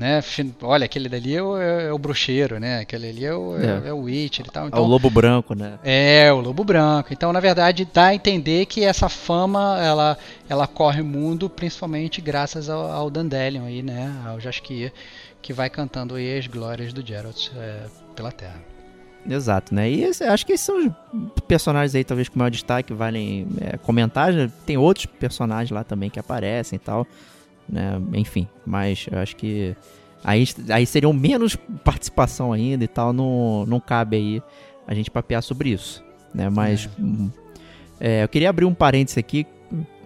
Né? Olha, aquele dali é o, é o bruxeiro, né? Aquele ali é o, é. É. é o Witcher e tal. é Então, o Lobo Branco, né? é, o Lobo Branco. Então, na verdade, dá a entender que essa fama, ela, ela corre o mundo principalmente graças ao, ao Dandelion aí, né? Ao Jaskier, que vai cantando aí as glórias do Geralt é, pela Terra. Exato, né? E esse- acho que esses são os personagens aí, talvez com maior destaque, valem é, comentar. Já Tem outros personagens lá também que aparecem e tal, né? Enfim, mas eu acho que aí, aí seriam menos participação ainda e tal, não, não cabe aí a gente papear sobre isso, né? Mas hum, é, eu queria abrir um parênteses aqui,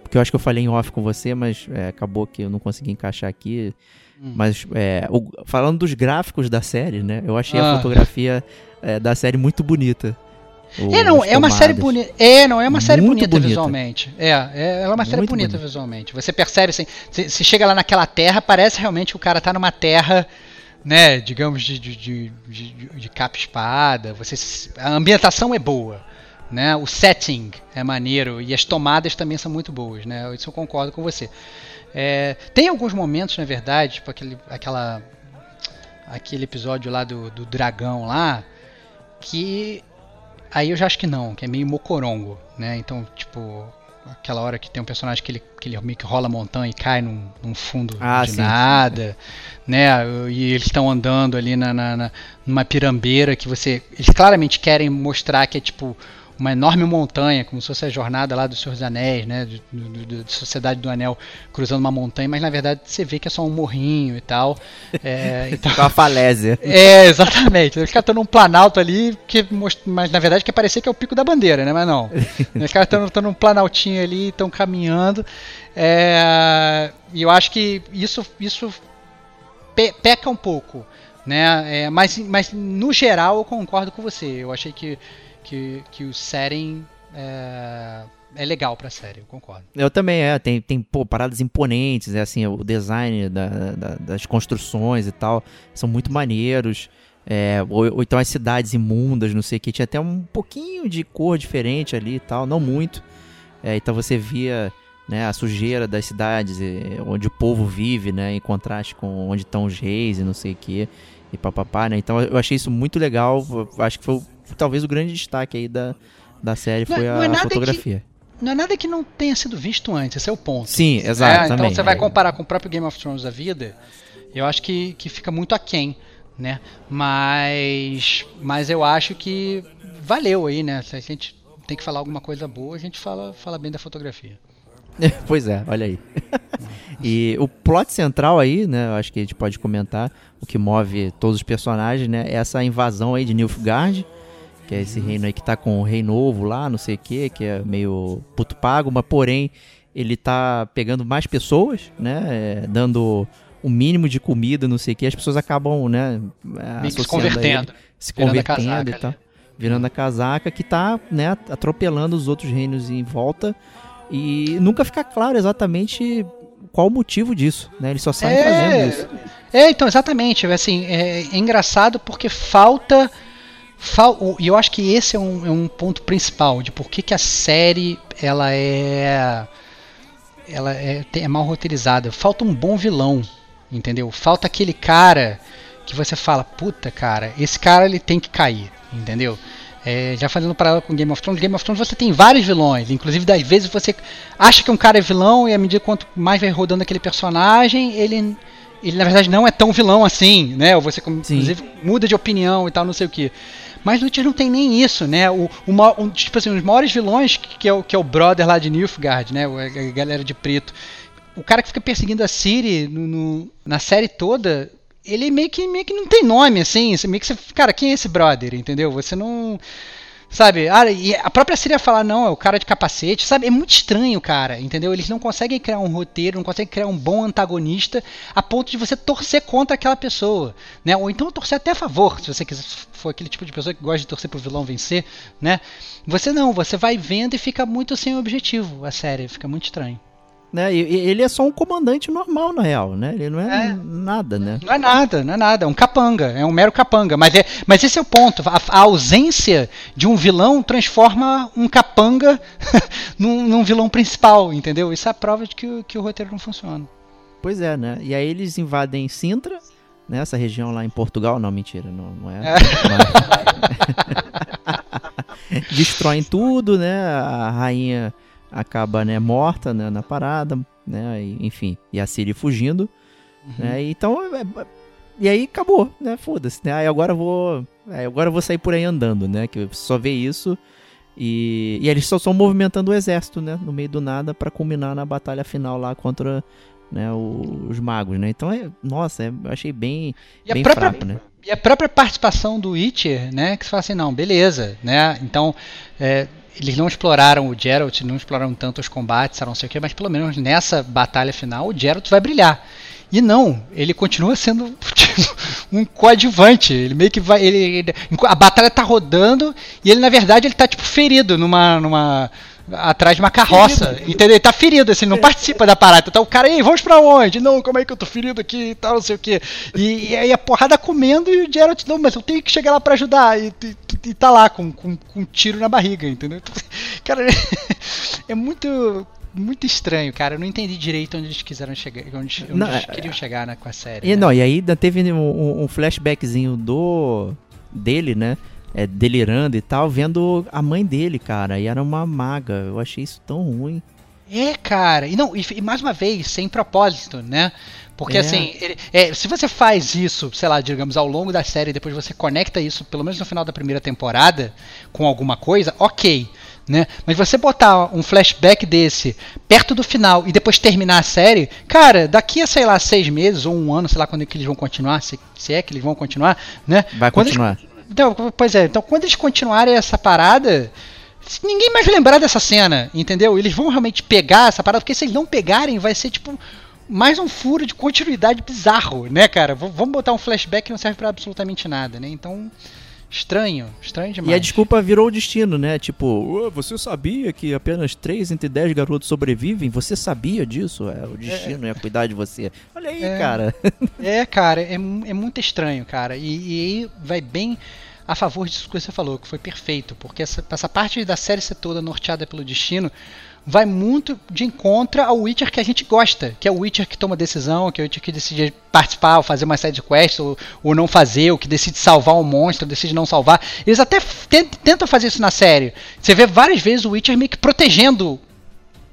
porque eu acho que eu falei em off com você, mas é, acabou que eu não consegui encaixar aqui. Hum. Mas é, o- falando dos gráficos da série, né? Eu achei a Ah. fotografia é, da série muito bonita. É, não, é uma série bonita. É, não, é uma série bonita, bonita. visualmente. É, é, ela é uma série Muito bonita, bonita. visualmente. Você percebe assim, você você chega lá naquela terra, parece realmente que o cara tá numa terra, né, digamos, de, de, de, de, capa espada. Você, se- a ambientação é boa. Né? O setting é maneiro e as tomadas também são muito boas, né? Isso eu concordo com você. É, tem alguns momentos, na verdade, tipo aquele, aquela, aquele episódio lá do, do dragão lá, que aí eu já acho que não, que é meio mocorongo, né? Então, tipo, aquela hora que tem um personagem que ele, que ele meio que rola a montanha e cai num, num fundo Ah, de sim. nada, né? E eles estão andando ali na, na, na- numa pirambeira que você. Eles claramente querem mostrar que é tipo uma enorme montanha, como se fosse a jornada lá do Senhor dos Anéis, né? De, do- do- de Sociedade do Anel cruzando uma montanha, mas na verdade você vê que é só um morrinho e tal. É, então, Com a falésia. é, exatamente. Os caras estão num planalto ali, que, most- mas na verdade quer parecer que é o pico da bandeira, né? Mas não. Os caras estão num planaltinho ali, estão caminhando. É, e eu acho que isso, isso pe- peca um pouco. Né? É, mas, mas no geral eu concordo com você. Eu achei que, que, que o setting é, é legal pra série, eu concordo. Eu também, é. Tem, tem pô, paradas imponentes, é assim, o design da- da- das construções e tal são muito maneiros. É, ou, ou então as cidades imundas, não sei o que, tinha até um pouquinho de cor diferente ali e tal, não muito. É, então você via né, a sujeira das cidades, onde o povo vive, né, em contraste com onde estão os reis e não sei o que, e papapá, né? Então eu achei isso muito legal, acho que foi talvez o grande destaque aí da, da série Não é- foi é a, nada fotografia. Não é nada que não tenha sido visto antes, esse é o ponto. Sim, É, exato, então também. você vai É. comparar com o próprio Game of Thrones da vida, eu acho que, que fica muito aquém, né? Mas, mas eu acho que valeu aí, né? Se a gente tem que falar alguma coisa boa, a gente fala, fala bem da fotografia. pois é, olha aí. e o plot central aí, né, eu acho que a gente pode comentar, o que move todos os personagens, né, é essa invasão aí de Nilfgaard, que é esse reino aí que tá com o rei novo lá, não sei o que, que é meio puto pago, mas porém ele tá pegando mais pessoas, né, é, dando o mínimo de comida, não sei o que, as pessoas acabam, né, se a ele, convertendo. se convertendo casaca e tal. ali. Virando a casaca que tá, né, atropelando os outros reinos em volta e nunca fica claro exatamente qual o motivo disso, né? Eles só saem fazendo isso. É, então, exatamente. Assim, é, é engraçado porque falta. E eu acho que esse é um, é um ponto principal de por que, que a série ela é. Ela é, é mal roteirizada. Falta um bom vilão, entendeu? Falta aquele cara que você fala, puta cara, esse cara ele tem que cair, entendeu? É, já fazendo paralelo com Game of Thrones, Game of Thrones você tem vários vilões, inclusive das vezes você acha que um cara é vilão e à medida quanto mais vai rodando aquele personagem, ele ele na verdade não é tão vilão assim, né? Ou você com- Sim. inclusive muda de opinião e tal, não sei o que. Mas Witcher não tem nem isso, né? O, o um, tipo assim, os maiores vilões que, é o que é o brother lá de Nilfgaard, né? A, galera de preto. O cara que fica perseguindo a Ciri no, no- na série toda, ele meio que meio que não tem nome assim, meio que você, cara, quem é esse brother, entendeu? Você não Sabe? Ah, e a própria Síria falar, não, é o cara de capacete, sabe? É muito estranho, cara, entendeu? Eles não conseguem criar um roteiro, não conseguem criar um bom antagonista a ponto de você torcer contra aquela pessoa, né? Ou então torcer até a favor, se você quiser, for aquele tipo de pessoa que gosta de torcer pro vilão vencer, né? Você não, você vai vendo e fica muito sem objetivo a série, fica muito estranho. Né? E, ele é só um comandante normal, na real, né? Ele não é, É. nada, né? Não é nada, não é nada, é um capanga, é um mero capanga. Mas, é, mas esse é o ponto. A, a ausência de um vilão transforma um capanga num, num vilão principal, entendeu? Isso é a prova de que, o- que o roteiro não funciona. Pois é, né? E aí eles invadem Sintra, né? Essa região lá em Portugal. Não, mentira, não, não é. Mas- Destroem tudo, né? A rainha acaba né, morta né, na parada, né? E, enfim, e a Ciri fugindo. Né? Então, é- é- e aí acabou, né? Foda-se, né? Aí agora eu vou, é, agora eu vou sair por aí andando, né? Que só vê isso e, e eles só estão movimentando o exército, né? No meio do nada para culminar na batalha final lá contra né, os magos, né? Então, é, nossa, é- eu achei bem, E a bem própria, fraco, né? E a própria participação do Witcher, né? Que você fala assim, não, beleza, né? Então, é, eles não exploraram o Geralt, não exploraram tanto os combates, não sei o que, mas pelo menos nessa batalha final o Geralt vai brilhar. E não, ele continua sendo um coadjuvante. Ele meio que vai. Ele- a batalha tá rodando e ele, na verdade, ele tá tipo ferido numa. numa atrás de uma carroça, entendeu? Ele tá ferido, assim, não participa da parada. Então o cara, ei, vamos pra onde? Não, como é que eu tô ferido aqui e tal, não sei o que. E, e aí a porrada comendo e o Geralt, não, mas eu tenho que chegar lá pra ajudar. E, e, e tá lá com, com, com um tiro na barriga, entendeu? Cara, é muito. Muito estranho, cara. Eu não entendi direito onde eles quiseram chegar, onde, onde Não, eles é- queriam chegar né, com a série. E né? não, e aí ainda teve um- um flashbackzinho do dele, né? É, delirando e tal, vendo a mãe dele, cara. E era uma maga. Eu achei isso tão ruim. É, cara. E não, e, e mais uma vez, sem propósito, né? Porque É. assim, ele- é, se você faz isso, sei lá, digamos, ao longo da série, depois você conecta isso, pelo menos no final da primeira temporada, com alguma coisa, ok. Né? Mas você botar um flashback desse perto do final e depois terminar a série, cara, daqui a, sei lá, seis meses ou um ano, sei lá quando é que eles vão continuar, se, se é que eles vão continuar, né? Vai Quando eles- continuar. Então, pois é, então quando eles continuarem essa parada, ninguém mais vai lembrar dessa cena, entendeu? Eles vão realmente pegar essa parada, porque se eles não pegarem, vai ser tipo mais um furo de continuidade bizarro, né, cara? V- vamos botar um flashback que não serve pra absolutamente nada, né? Então, estranho, estranho demais. E a desculpa virou o destino, né? Tipo, "Ué, você sabia que apenas 3 entre 10 garotos sobrevivem? Você sabia disso? É, o destino ia cuidar de você. Olha aí, É. cara. É, cara, é, é muito estranho, cara. E, e aí vai bem a favor disso que você falou, que foi perfeito, porque essa, essa parte da série ser toda norteada pelo destino, vai muito de encontro ao Witcher que a gente gosta, que é o Witcher que toma decisão, que é o Witcher que decide participar, ou fazer uma série de quests, ou, ou não fazer, ou que decide salvar um monstro, decide não salvar. Eles até tent- tentam fazer isso na série. Você vê várias vezes o Witcher meio que protegendo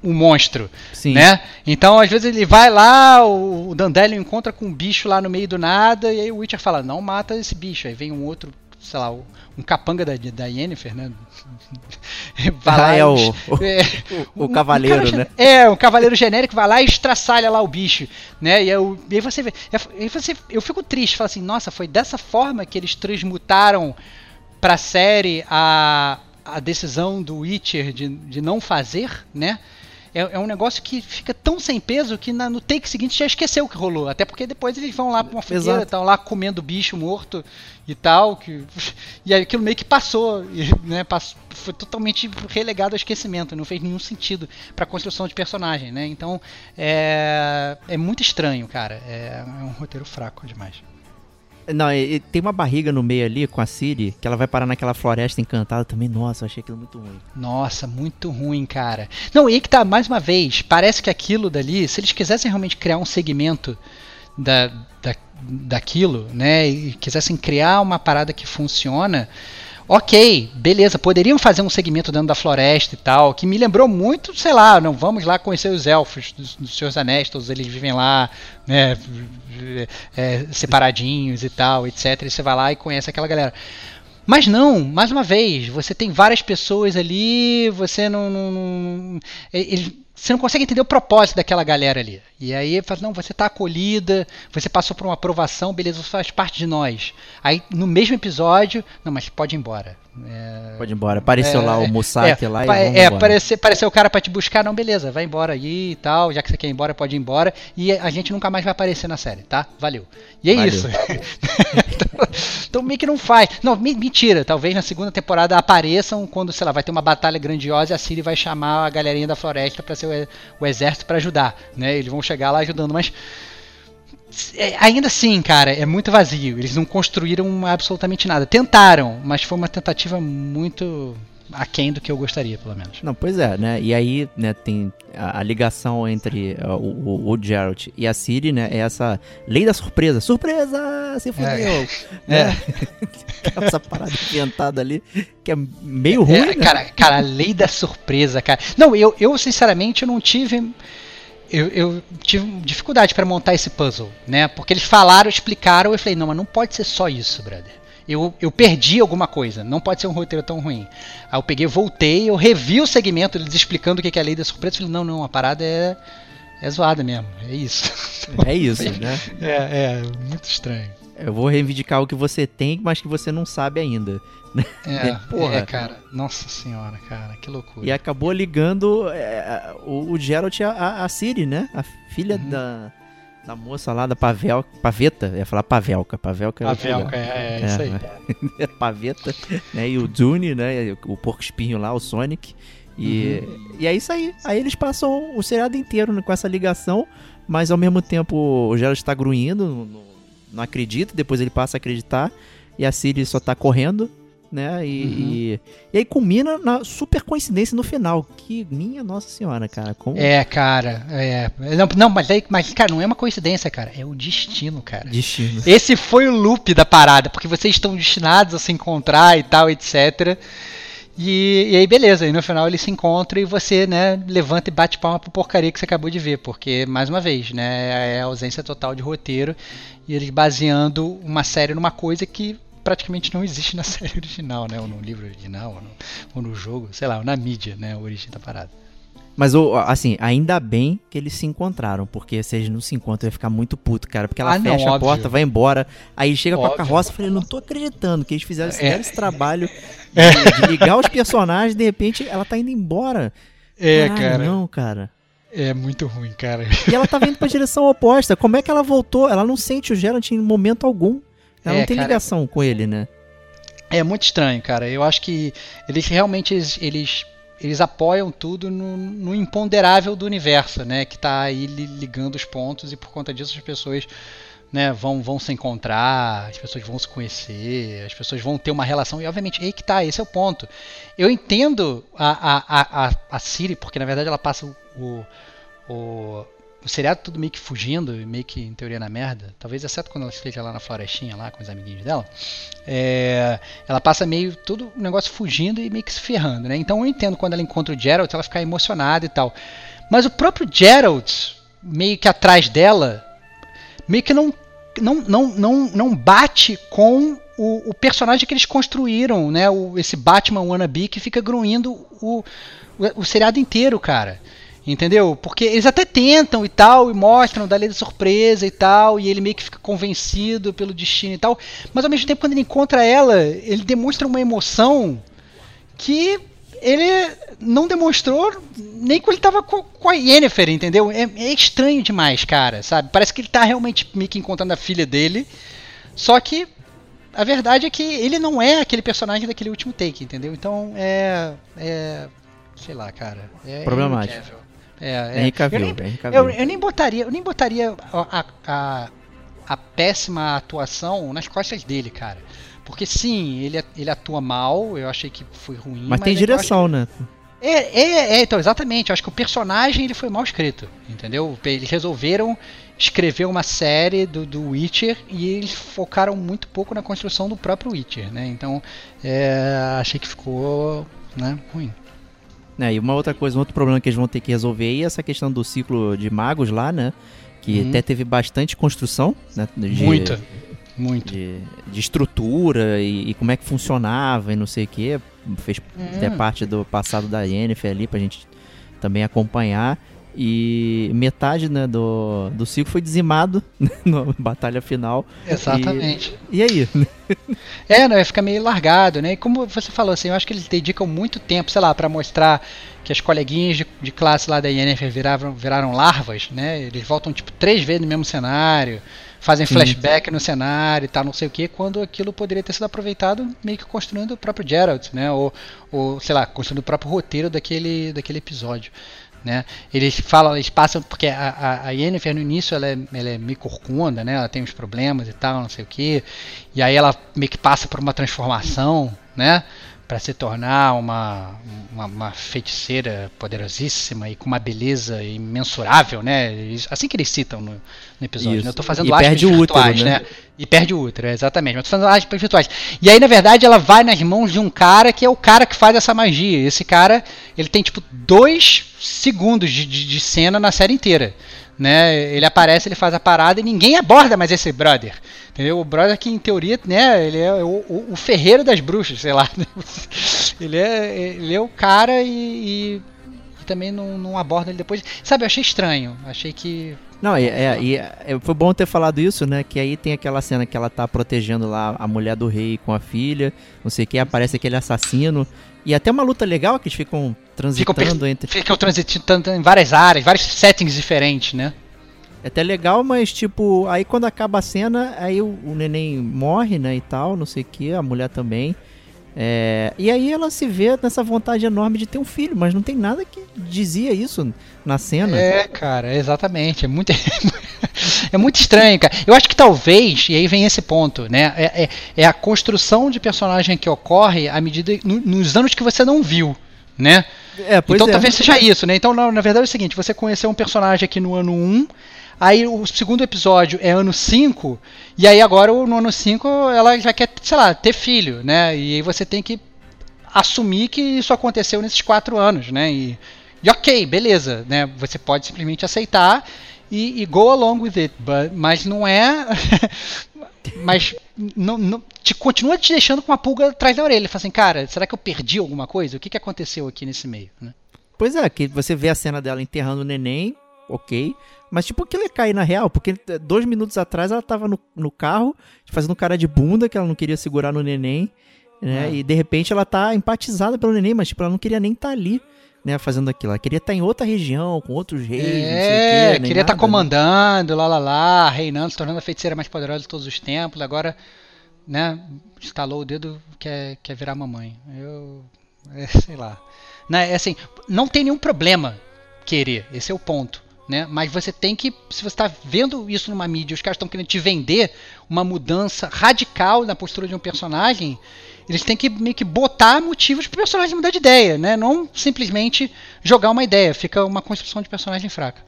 o monstro, Sim. né? Então, às vezes ele vai lá, o o Dandelion encontra com um bicho lá no meio do nada, e aí o Witcher fala, não mata esse bicho. Aí vem um outro, sei lá, um capanga da, da Yennefer, né? Vai Ah, lá é e- o- é, o cavaleiro, cara- né? É, um cavaleiro genérico vai lá e estraçalha lá o bicho, né? E, eu, e aí você vê, aí você, eu fico triste, falo assim, nossa, foi dessa forma que eles transmutaram pra série a, a decisão do Witcher de, de não fazer, né? É, é um negócio que fica tão sem peso que na- no take seguinte já esqueceu o que rolou. Até porque depois eles vão lá pra uma fogueira, estão lá comendo bicho morto e tal. Que, e aí aquilo meio que passou, e, né? Passou, foi totalmente relegado ao esquecimento. Não fez nenhum sentido pra construção de personagem, né? Então é, é muito estranho, cara. É, é um roteiro fraco demais. Não, e, e tem uma barriga no meio ali com a Siri, que ela vai parar naquela floresta encantada também. Nossa, eu achei aquilo muito ruim. Nossa, muito ruim, cara. Não, e que tá, mais uma vez, parece que aquilo dali, se eles quisessem realmente criar um segmento da, da, daquilo, né, e quisessem criar uma parada que funciona, ok, beleza, poderiam fazer um segmento dentro da floresta e tal, que me lembrou muito, sei lá, não vamos lá conhecer os elfos dos, dos seus anéis, todos eles vivem lá, né, é, separadinhos e tal, etc. E você vai lá e conhece aquela galera. Mas não, mais uma vez, você tem várias pessoas ali, você não. não, não ele, você não consegue entender o propósito daquela galera ali. E aí fala, não, você está acolhida, você passou por uma aprovação, beleza, você faz parte de nós. Aí no mesmo episódio, não, mas pode ir embora. É, Pode ir embora. Apareceu é, lá o é, Musaki é, lá e É, embora. aparecer, apareceu o cara pra te buscar, não, beleza, vai embora aí e tal, já que você quer ir embora, pode ir embora. E a gente nunca mais vai aparecer na série, tá? Valeu. E é Valeu. isso. então, então meio que não faz. Não, me- mentira, talvez na segunda temporada apareçam quando, sei lá, vai ter uma batalha grandiosa e a Ciri vai chamar a galerinha da floresta pra ser o, o exército pra ajudar, né? Eles vão chegar lá ajudando, mas é, ainda assim, cara, é muito vazio. Eles não construíram absolutamente nada. Tentaram, mas foi uma tentativa muito aquém do que eu gostaria, pelo menos. Não, pois é, né? E aí, né, tem a, a ligação entre uh, o, o, o Geralt e a Ciri, né? É essa lei da surpresa. Surpresa! Se fudeu! É. Né? essa parada inventada ali, que é meio ruim, É, né? cara, cara, a lei da surpresa, cara. Não, eu, eu sinceramente eu não tive. Eu, eu tive dificuldade pra montar esse puzzle, né? Porque eles falaram, explicaram, eu falei, não, mas não pode ser só isso, brother. Eu, eu perdi alguma coisa, não pode ser um roteiro tão ruim. Aí eu peguei, voltei, eu revi o segmento, eles explicando o que que é a lei da surpresa, eu falei, não, não, a parada é, é zoada mesmo, é isso. É isso, né? É, é, muito estranho. Eu vou reivindicar o que você tem, mas que você não sabe ainda. É, Porra. é, cara, nossa senhora, cara, que loucura. E acabou ligando é, o, o Geralt a, a, Ciri, né? A filha Uhum. da, da moça lá da Pavel, Paveta. Eu ia falar Pavelka. Pavelka é A outro lugar. Velca, é, é, isso aí. É, Paveta, né? E o Dune, né? O porco espinho lá, o Sonic. E, Uhum. e é isso aí. Aí eles passam o seriado inteiro né, com essa ligação, mas ao mesmo tempo o Geralt está gruindo, não, não- acredita, depois ele passa a acreditar, e a Ciri só tá correndo, né? E, Uhum. e, e aí culmina na super coincidência no final. Que minha nossa senhora, cara. Como É, cara, é. Não, não mas, aí, mas, cara, não é uma coincidência, cara. É o destino, cara. destino. Esse foi o loop da parada, porque vocês estão destinados a se encontrar e tal, etc. E, e aí, beleza, e no final eles se encontram e você, né, levanta e bate palma pro porcaria que você acabou de ver, porque, mais uma vez, né, é a ausência total de roteiro e eles baseando uma série numa coisa que praticamente não existe na série original, né, ou no livro original, ou no, ou no jogo, sei lá, ou na mídia, né, a origem da parada. Mas, o- assim, ainda bem que eles se encontraram, porque se eles não se encontram, eu ia ficar muito puto, cara. Porque ela Ah, não, fecha a óbvio. porta, vai embora, aí chega com a Óbvio. carroça e falei, não tô acreditando que eles fizeram esse, É. esse trabalho de, de ligar os personagens, de repente ela tá indo embora. É, Caralho, cara, Não, cara. é muito ruim, cara. E ela tá vindo pra direção oposta. Como é que ela voltou? Ela não sente o Geralt em momento algum. Ela É, não tem cara. ligação com ele, né? É muito estranho, cara. Eu acho que eles realmente eles, eles, eles apoiam tudo no, no imponderável do universo, né? Que tá aí li- ligando os pontos e por conta disso as pessoas né, vão, vão se encontrar, as pessoas vão se conhecer, as pessoas vão ter uma relação, e obviamente, aí que tá, esse é o ponto. Eu entendo a, a, a, a Siri, porque na verdade ela passa o, o, o seriado tudo meio que fugindo, meio que em teoria na merda, talvez exceto quando ela esteja lá na florestinha, lá com os amiguinhos dela, é, ela passa meio todo o negócio fugindo e meio que se ferrando, né? Então eu entendo quando ela encontra o Geralt, ela ficar emocionada e tal. Mas o próprio Geralt, meio que atrás dela, meio que não não, não, não, não bate com o, o, personagem que eles construíram, né? O, esse Batman wannabe que fica gruindo o, o, o, seriado inteiro, cara. Entendeu? Porque eles até tentam e tal, e mostram, dá de surpresa e tal, e ele meio que fica convencido pelo destino e tal. Mas ao mesmo tempo, quando ele encontra ela, ele demonstra uma emoção que ele não demonstrou nem quando ele tava com, com a Yennefer, entendeu? É, é, estranho demais, cara, sabe? Parece que ele tá realmente meio que encontrando a filha dele. Só que a verdade é que ele não é aquele personagem daquele último take, entendeu? Então é. é sei lá, cara. É Problemático. É, é, Henry Cavill, eu, nem, eu, eu, nem botaria, eu nem botaria a, a, a péssima atuação nas costas dele, cara. Porque sim, ele, ele atua mal, eu achei que foi ruim. Mas, mas tem direção, né? É, é, é, então, exatamente. Eu acho que o personagem ele foi mal escrito, entendeu? Eles resolveram escrever uma série do, do Witcher e eles focaram muito pouco na construção do próprio Witcher, né? Então, é, achei que ficou né, ruim. É, e uma outra coisa, um outro problema que eles vão ter que resolver é essa questão do ciclo de magos lá, né? Que uhum. até teve bastante construção, né? De, Muita muito. De, de estrutura e, e, como é que funcionava e não sei o que. Fez hum. até parte do passado da Yennefer ali pra gente também acompanhar. E metade né, do, do ciclo foi dizimado na batalha final. Exatamente. E, e aí? é, não, fica meio largado, né? E como você falou assim, eu acho que eles dedicam muito tempo, sei lá, para mostrar que as coleguinhas de, de classe lá da Yennefer viraram, viraram larvas, né? Eles voltam tipo três vezes no mesmo cenário fazem Sim. flashback no cenário e tal, não sei o que, quando aquilo poderia ter sido aproveitado meio que construindo o próprio Geralt, né? Ou, ou sei lá, construindo o próprio roteiro daquele, daquele episódio. Né? Eles falam, eles passam, porque a, a, Yennefer no início ela é, ela é meio corcunda, né? ela tem uns problemas e tal, não sei o que, e aí ela meio que passa por uma transformação, né? Para se tornar uma, uma, uma, feiticeira poderosíssima e com uma beleza imensurável, né? Assim que eles citam no, no episódio. Né? Eu tô fazendo e aspas perde virtuais, útero, né? né? E perde o útero, exatamente. Mas tô fazendo aspas virtuais. E aí, na verdade, ela vai nas mãos de um cara que é o cara que faz essa magia. Esse cara, ele tem tipo dois segundos de, de, de cena na série inteira. Né? Ele aparece, ele faz a parada e ninguém aborda mais esse brother. Entendeu? O brother que, em teoria, né, ele é o, o, o ferreiro das bruxas, sei lá. ele, é, ele é o cara e, e, e também não, não, aborda ele depois. Sabe, eu achei estranho. Achei que. Não, é, e é, foi bom ter falado isso, né? Que aí tem aquela cena que ela tá protegendo lá a mulher do rei com a filha, não sei o que, aparece aquele assassino. E até uma luta legal que eles ficam transitando ficam, entre. Ficam transitando em várias áreas, vários settings diferentes, né? É até legal, mas tipo, aí quando acaba a cena, aí o, o neném morre, né, e tal, não sei o que, a mulher também. É, e aí ela se vê nessa vontade enorme de ter um filho, mas não tem nada que dizia isso na cena. É, cara, exatamente. É muito, é muito estranho, cara. Eu acho que talvez, e aí vem esse ponto, né? É, é, é a construção de personagem que ocorre à medida no, nos anos que você não viu, né? É, então é. talvez seja isso, né? Então, na, na, verdade é o seguinte, você conheceu um personagem aqui no ano 1, Aí o segundo episódio é ano 5, e aí agora no ano 5 ela já quer, sei lá, ter filho, né? E aí você tem que assumir que isso aconteceu nesses quatro anos, né? E, e ok, beleza, né? Você pode simplesmente aceitar e, e go along with it, but, mas não é. mas não, não, te, continua te deixando com uma pulga atrás da orelha. Fala assim, cara, será que eu perdi alguma coisa? O que, que aconteceu aqui nesse meio? Né? Pois é, que você vê a cena dela enterrando o neném, ok. Mas, tipo, aquilo é cair na real, porque dois minutos atrás ela tava no, no carro, fazendo cara de bunda, que ela não queria segurar no neném, né? É. E de repente ela tá empatizada pelo neném, mas, tipo, ela não queria nem estar tá ali. Né, fazendo aquilo. Ela queria estar tá em outra região, com outros reis, é, quê, queria estar tá comandando, lá lá lá, reinando, se tornando a feiticeira mais poderosa de todos os tempos. Agora, né, instalou o dedo, quer, quer virar mamãe. Eu, é, sei lá. Né, é assim, não tem nenhum problema querer, esse é o ponto né? Mas você tem que, se você está vendo isso numa mídia, os caras estão querendo te vender uma mudança radical na postura de um personagem, eles têm que meio que botar motivos pro personagem mudar de ideia, né? Não simplesmente jogar uma ideia, fica uma construção de personagem fraca.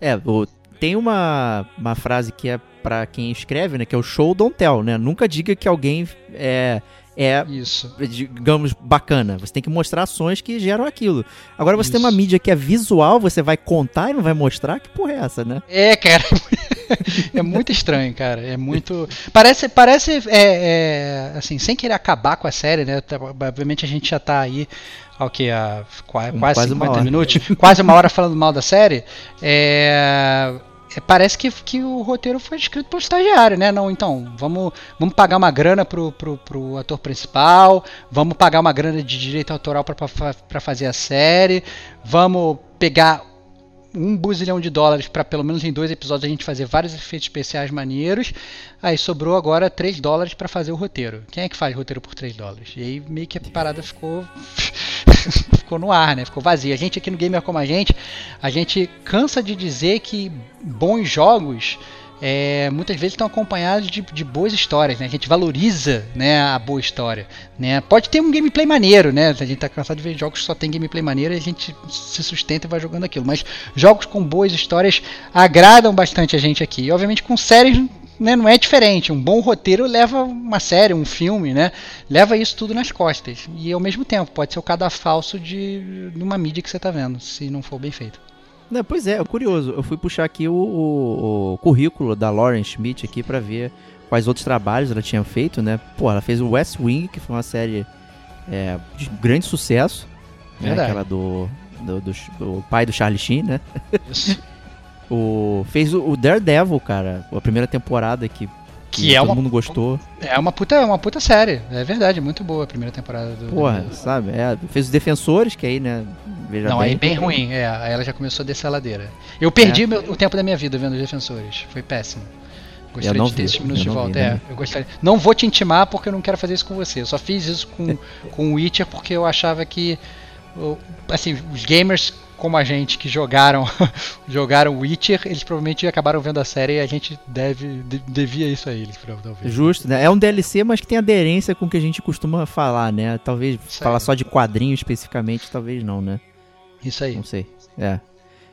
É, o- tem uma, uma frase que é pra quem escreve, né? Que é o show don't tell, né? Nunca diga que alguém é, é Isso. digamos, bacana. Você tem que mostrar ações que geram aquilo. Agora você tem uma Isso. mídia que é visual, você vai contar e não vai mostrar? Que porra é essa, né? É, cara. é muito estranho, cara. É muito. Parece, parece, é, é, assim, sem querer acabar com a série, né? Tá- Obviamente a gente já tá aí, ao que? A, qua- Um- quase quase uma 50 hora. minutos, quase uma hora falando mal da série. É. é, Parece que, que o roteiro foi escrito pelo estagiário, né? Não, então, vamos, vamos pagar uma grana pro, pro, pro ator principal, vamos pagar uma grana de direito autoral pra fazer a série, vamos pegar um buzilhão de dólares para pelo menos em dois episódios a gente fazer vários efeitos especiais maneiros. Aí sobrou agora 3 dólares para fazer o roteiro. Quem é que faz roteiro por 3 dólares? E aí meio que a parada ficou ficou no ar, né? Ficou vazia. A gente aqui no Gamer como a gente, a gente cansa de dizer que bons jogos é, muitas vezes estão acompanhados de, de boas histórias, né? A gente valoriza, né, a boa história, né? Pode ter um gameplay maneiro, né? A gente tá cansado de ver jogos que só tem gameplay maneiro e a gente se sustenta e vai jogando aquilo. Mas jogos com boas histórias agradam bastante a gente aqui. E obviamente com séries né, não é diferente. Um bom roteiro leva uma série, um filme, né? Leva isso tudo nas costas. E ao mesmo tempo, pode ser o cadafalso de, de uma mídia que você tá vendo, se não for bem feito. Não, pois é, é curioso. Eu fui puxar aqui o, o- o currículo da Lauren Schmidt aqui pra ver quais outros trabalhos ela tinha feito, né? Pô, ela fez o West Wing, que foi uma série é, de grande sucesso. Né? Aquela do, do, do, do pai do Charlie Sheen, né? Isso. O, fez o, o Daredevil, cara. A primeira temporada que, Que é todo uma- mundo gostou. É uma puta, é uma puta série. É verdade, muito boa a primeira temporada do. Porra, do- sabe? É, fez os Defensores, que aí, né? Veja Não, bem. aí bem ruim. É, aí ela já começou a descer a ladeira. Eu perdi meu- o tempo da minha vida vendo os defensores. Foi péssimo. Gostaria não de ter vi, esses minutos de volta. vi, é, né? eu gostaria. Não vou te intimar porque eu não quero fazer isso com você. Eu só fiz isso com, com o Witcher porque eu achava que. Assim, os gamers como a gente que jogaram jogaram Witcher, eles provavelmente acabaram vendo a série e a gente deve de- devia isso a eles, talvez. Justo, né? É um DLC, mas que tem aderência com o que a gente costuma falar, né? Talvez falar só de quadrinho especificamente, talvez não, né? Isso aí. Não sei. É.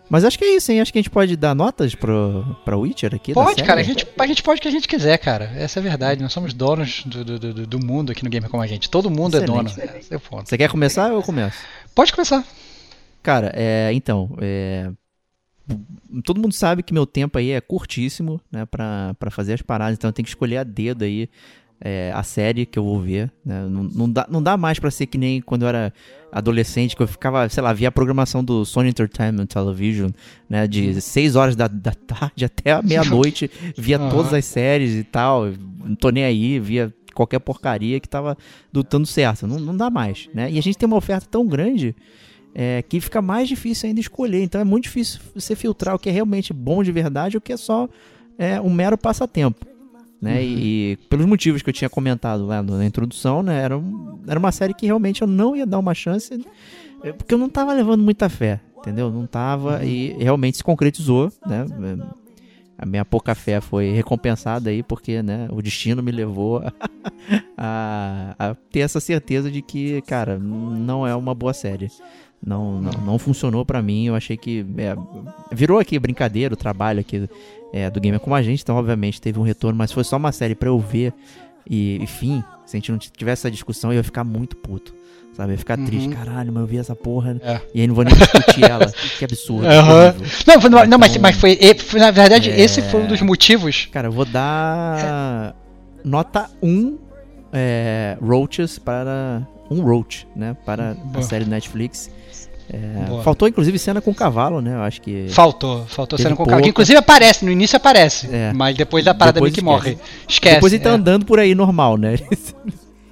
Mas acho que é isso, hein? Acho que a gente pode dar notas pro, pra Witcher aqui. Pode, cara, a gente, a gente pode o que a gente quiser, cara. Essa é a verdade. Nós somos donos do, do, do, do mundo aqui no Gamer como a gente. Todo mundo é dono. Excelente. É o ponto. Você quer começar ou eu começo? Pode começar. Cara, é, então, é, todo mundo sabe que meu tempo aí é curtíssimo, né, pra, pra fazer as paradas, então eu tenho que escolher a dedo aí é, a série que eu vou ver, né, não, não, dá, não dá mais pra ser que nem quando eu era adolescente, que eu ficava, sei lá, via a programação do Sony Entertainment Television, né, de 6 horas da, da tarde até a meia-noite, via Aham. todas as séries e tal, não tô nem aí, via qualquer porcaria que tava dando certo, não, não dá mais, né, e a gente tem uma oferta tão grande é, que fica mais difícil ainda escolher. Então é muito difícil você filtrar o que é realmente bom de verdade e o que é só é, um mero passatempo. Né? E, e pelos motivos que eu tinha comentado lá na introdução, né? Era, um- era uma série que realmente eu não ia dar uma chance, é, porque eu não tava levando muita fé, entendeu? Não tava, e realmente se concretizou, né? A minha pouca fé foi recompensada aí, porque né, o destino me levou a, a- a ter essa certeza de que, cara, não é uma boa série. Não, não, não funcionou pra mim. Eu achei que. é, virou aqui brincadeira o trabalho aqui é, do Gamer como a gente, então obviamente teve um retorno, mas foi só uma série pra eu ver. E, enfim, se a gente não tivesse essa discussão, eu ia ficar muito puto. Sabe? Eu ia ficar Uhum. triste, caralho, mas eu vi essa porra. É. E aí não vou nem discutir ela. Que absurdo. que Aham. horrível. Não, não, não, mas, Então- mas foi, Na verdade, É. esse foi um dos motivos. Cara, eu vou dar nota 1 é, roaches para. Um roach, né? Para a série Netflix. É, faltou inclusive cena com cavalo, né? Eu acho que. Faltou, faltou cena com o carro. Que inclusive aparece, no início aparece. É. Mas depois a parada meio que morre. Esquece. Depois ele tá é. andando por aí normal, né?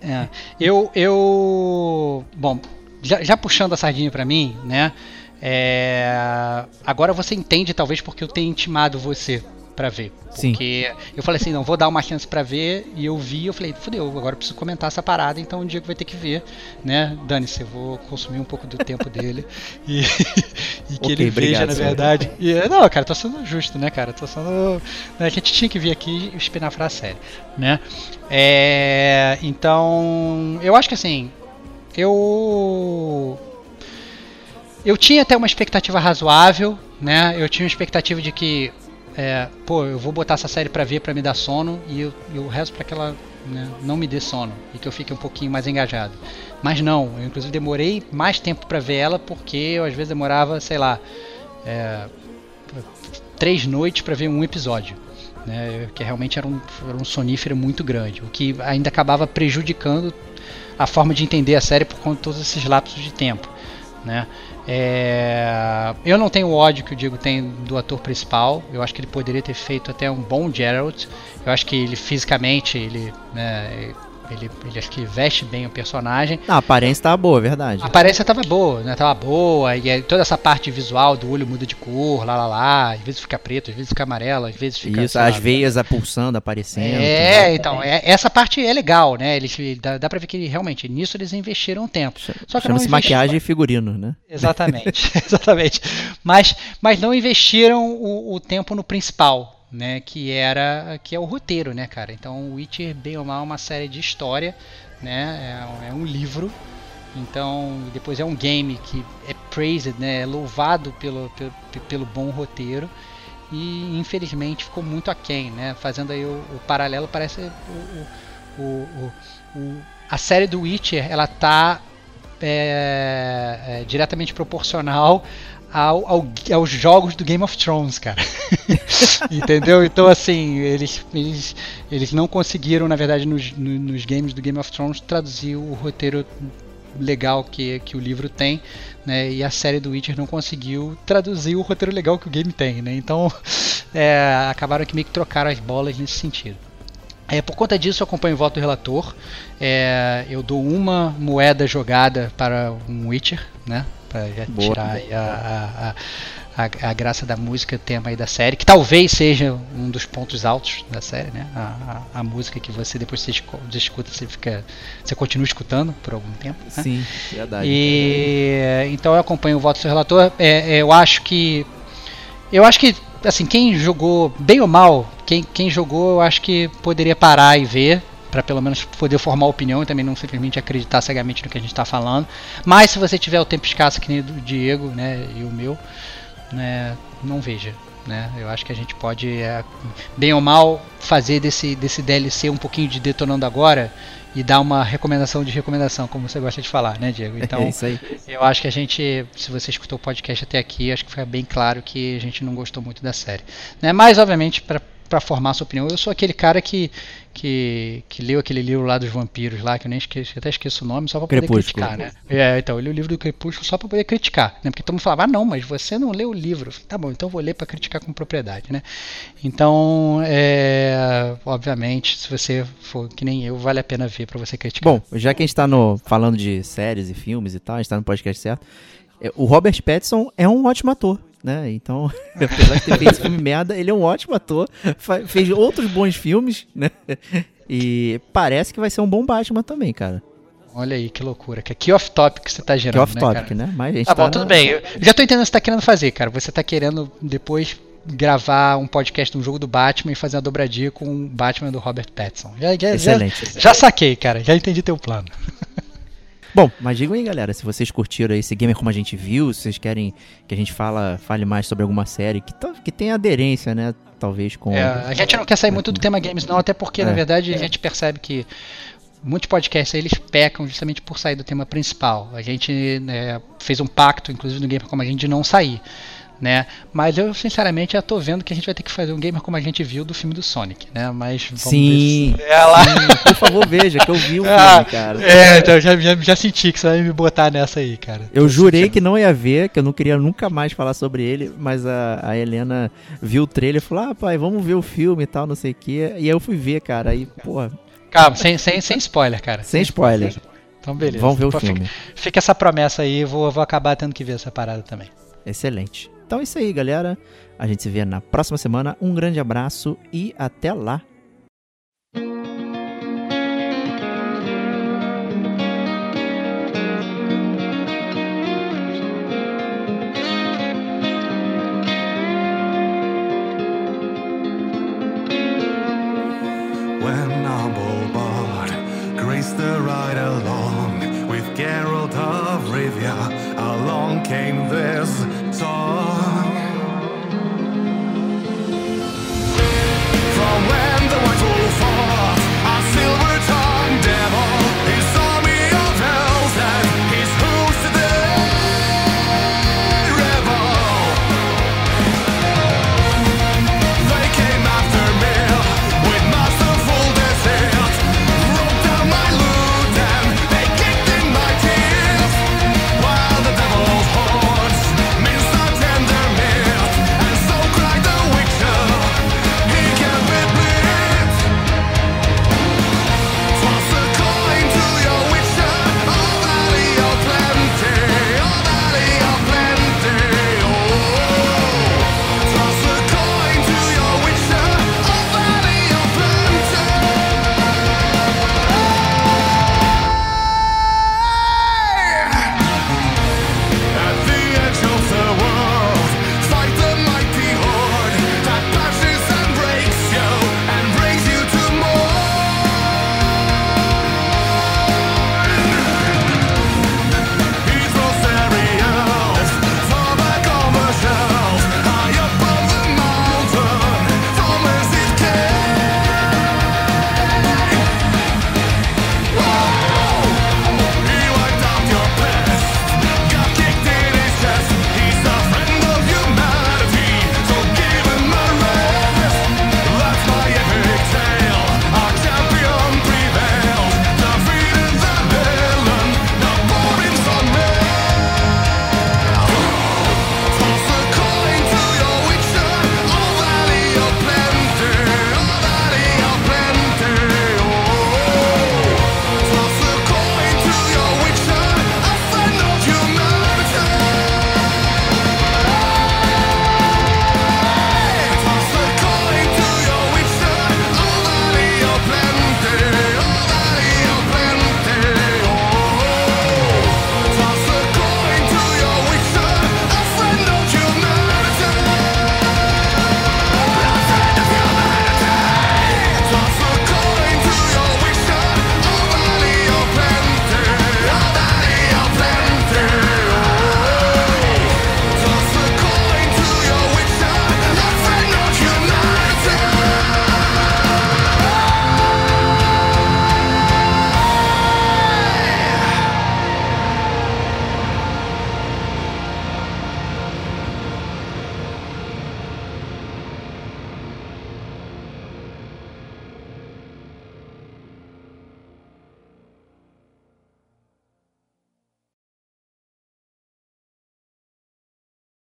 É. Eu, eu. Bom, já, já puxando a sardinha pra mim, né? é, agora você entende, talvez, porque eu tenho intimado você pra ver. Sim. Porque eu falei assim, não, vou dar uma chance pra ver, e eu vi, eu falei, fudeu, agora eu preciso comentar essa parada, então o Diego vai ter que ver, né? Dane-se, eu vou consumir um pouco do tempo dele e, e que Ok, ele obrigado, veja, na verdade. E, não, cara, tô sendo justo, né, cara? Tô sendo. né, A gente tinha que vir aqui e espinafrar a série, né? É, então, eu acho que assim, eu eu tinha até uma expectativa razoável, né? Eu tinha uma expectativa de que, é, pô, eu vou botar essa série pra ver, pra me dar sono e eu, eu rezo pra que ela né, não me dê sono e que eu fique um pouquinho mais engajado. Mas não, eu inclusive demorei mais tempo pra ver ela porque eu às vezes demorava, sei lá, é, três noites pra ver um episódio. Né, que realmente era um, era um sonífero muito grande, o que ainda acabava prejudicando a forma de entender a série por conta de todos esses lapsos de tempo. Né? É, eu não tenho o ódio que o Diego tem do ator principal. Eu acho que ele poderia ter feito até um bom Geralt. Eu acho que ele fisicamente ele, né, ele, ele acho que veste bem o personagem. A aparência tá boa, é verdade. A aparência tava boa, né? Tava boa, e aí toda essa parte visual do olho muda de cor, lá lá lá, às vezes fica preto, às vezes fica amarelo, às vezes fica. Isso, as lá, veias a pulsando, aparecendo. é, então, é- essa parte é legal, né? Eles, dá, dá pra ver que realmente nisso eles investiram tempo. Só que Chama-se maquiagem e figurino, né? Exatamente, exatamente. Mas, mas não investiram o, o tempo no principal, né? Que era que é o roteiro, né, cara? Então, Witcher bem ou mal é uma série de história, né? É, um- é um livro. Então, depois é um game que é praised, né? É louvado pelo, pelo, pelo bom roteiro. E infelizmente ficou muito aquém, né? Fazendo aí o, o paralelo, parece o, o, o- a série do Witcher, ela tá é, é, diretamente proporcional ao, ao- aos jogos do Game of Thrones, cara. Entendeu? Então, assim, eles, eles, eles não conseguiram, na verdade, nos, no- nos games do Game of Thrones, traduzir o roteiro legal que, que o livro tem, né? E a série do Witcher não conseguiu traduzir o roteiro legal que o game tem, né? Então, é, acabaram que meio que trocaram as bolas nesse sentido. É, por conta disso, eu acompanho o voto do relator. É, eu dou uma moeda jogada para um Witcher, né? Para tirar a, a, a, a graça da música, tema aí da série, que talvez seja um dos pontos altos da série, né? A, a, música que você depois você escuta, você fica, você continua escutando por algum tempo. Né? Sim, verdade. E então eu acompanho o voto do seu relator. É, é, eu acho que eu acho que assim quem jogou bem ou mal, quem, quem jogou, eu acho que poderia parar e ver para pelo menos poder formar opinião e também não simplesmente acreditar cegamente no que a gente está falando. Mas se você tiver o tempo escasso que nem o do Diego, né, e o meu, né, não veja. Né? Eu acho que a gente pode, é, bem ou mal, fazer desse, desse DLC um pouquinho de detonando agora e dar uma recomendação de recomendação, como você gosta de falar, né, Diego? Então, é isso aí. eu acho que a gente, se você escutou o podcast até aqui, acho que fica bem claro que a gente não gostou muito da série. Né? Mas, obviamente, para formar sua opinião, eu sou aquele cara que, que, que leu aquele livro lá dos vampiros lá, que eu nem esqueço, eu até esqueço o nome, só para poder Crepúsculo. criticar, né? É, então, eu li o livro do Crepúsculo só para poder criticar, né? Porque todo mundo falava, ah, não, mas você não leu o livro. Falei, tá bom, então eu vou ler para criticar com propriedade, né? Então, é, obviamente, se você for que nem eu, vale a pena ver para você criticar. Bom, já que a gente tá no, falando de séries e filmes e tal, a gente tá no podcast certo. é, O Robert Pattinson é um ótimo ator, né? Então, apesar de ter feito esse filme merda, ele é um ótimo ator. Fez outros bons filmes, né? E parece que vai ser um bom Batman também, cara. Olha aí, que loucura. Que, que off-topic que você tá gerando, off né, topic, cara? né? Mas a gente Tá bom, tudo na- bem. Eu já tô entendendo o que você tá querendo fazer, cara. Você tá querendo depois gravar um podcast de um jogo do Batman e fazer uma dobradinha com o Batman do Robert Pattinson. Já, já, já, Excelente. já saquei, cara. Já entendi teu plano. Bom, mas digam aí, galera, se vocês curtiram esse gamer como a gente viu, se vocês querem que a gente fala, fale mais sobre alguma série que, tá- que tenha aderência, né? Talvez com. É, a gente não quer sair muito do tema games, não, até porque, na É. verdade, a gente percebe que muitos podcasts aí, eles pecam justamente por sair do tema principal. A gente né, fez um pacto, inclusive no Gamer Como a gente, de não sair. Né? Mas eu, sinceramente, já tô vendo que a gente vai ter que fazer um Gamer Como a gente viu do filme do Sonic, né? Mas vamos Sim, ver se... É lá. sim, por favor, veja, que eu vi o filme, Ah, cara. É, então já, já, já senti que você vai me botar nessa aí, cara. Eu Tô jurei sentindo. que não ia ver, que eu não queria nunca mais falar sobre ele, mas a, a Helena viu o trailer e falou: Ah, pai, vamos ver o filme e tal, não sei o quê. E aí eu fui ver, cara. Aí, porra, Calma, sem, sem, sem spoiler, cara. sem spoiler. Então, beleza. Vamos ver o Pô, filme. Fica, fica essa promessa aí, vou, vou acabar tendo que ver essa parada também. Excelente. Então é isso aí, galera. A gente se vê na próxima semana. Um grande abraço e até lá. The ride along with Geralt of Rivia, along came this tall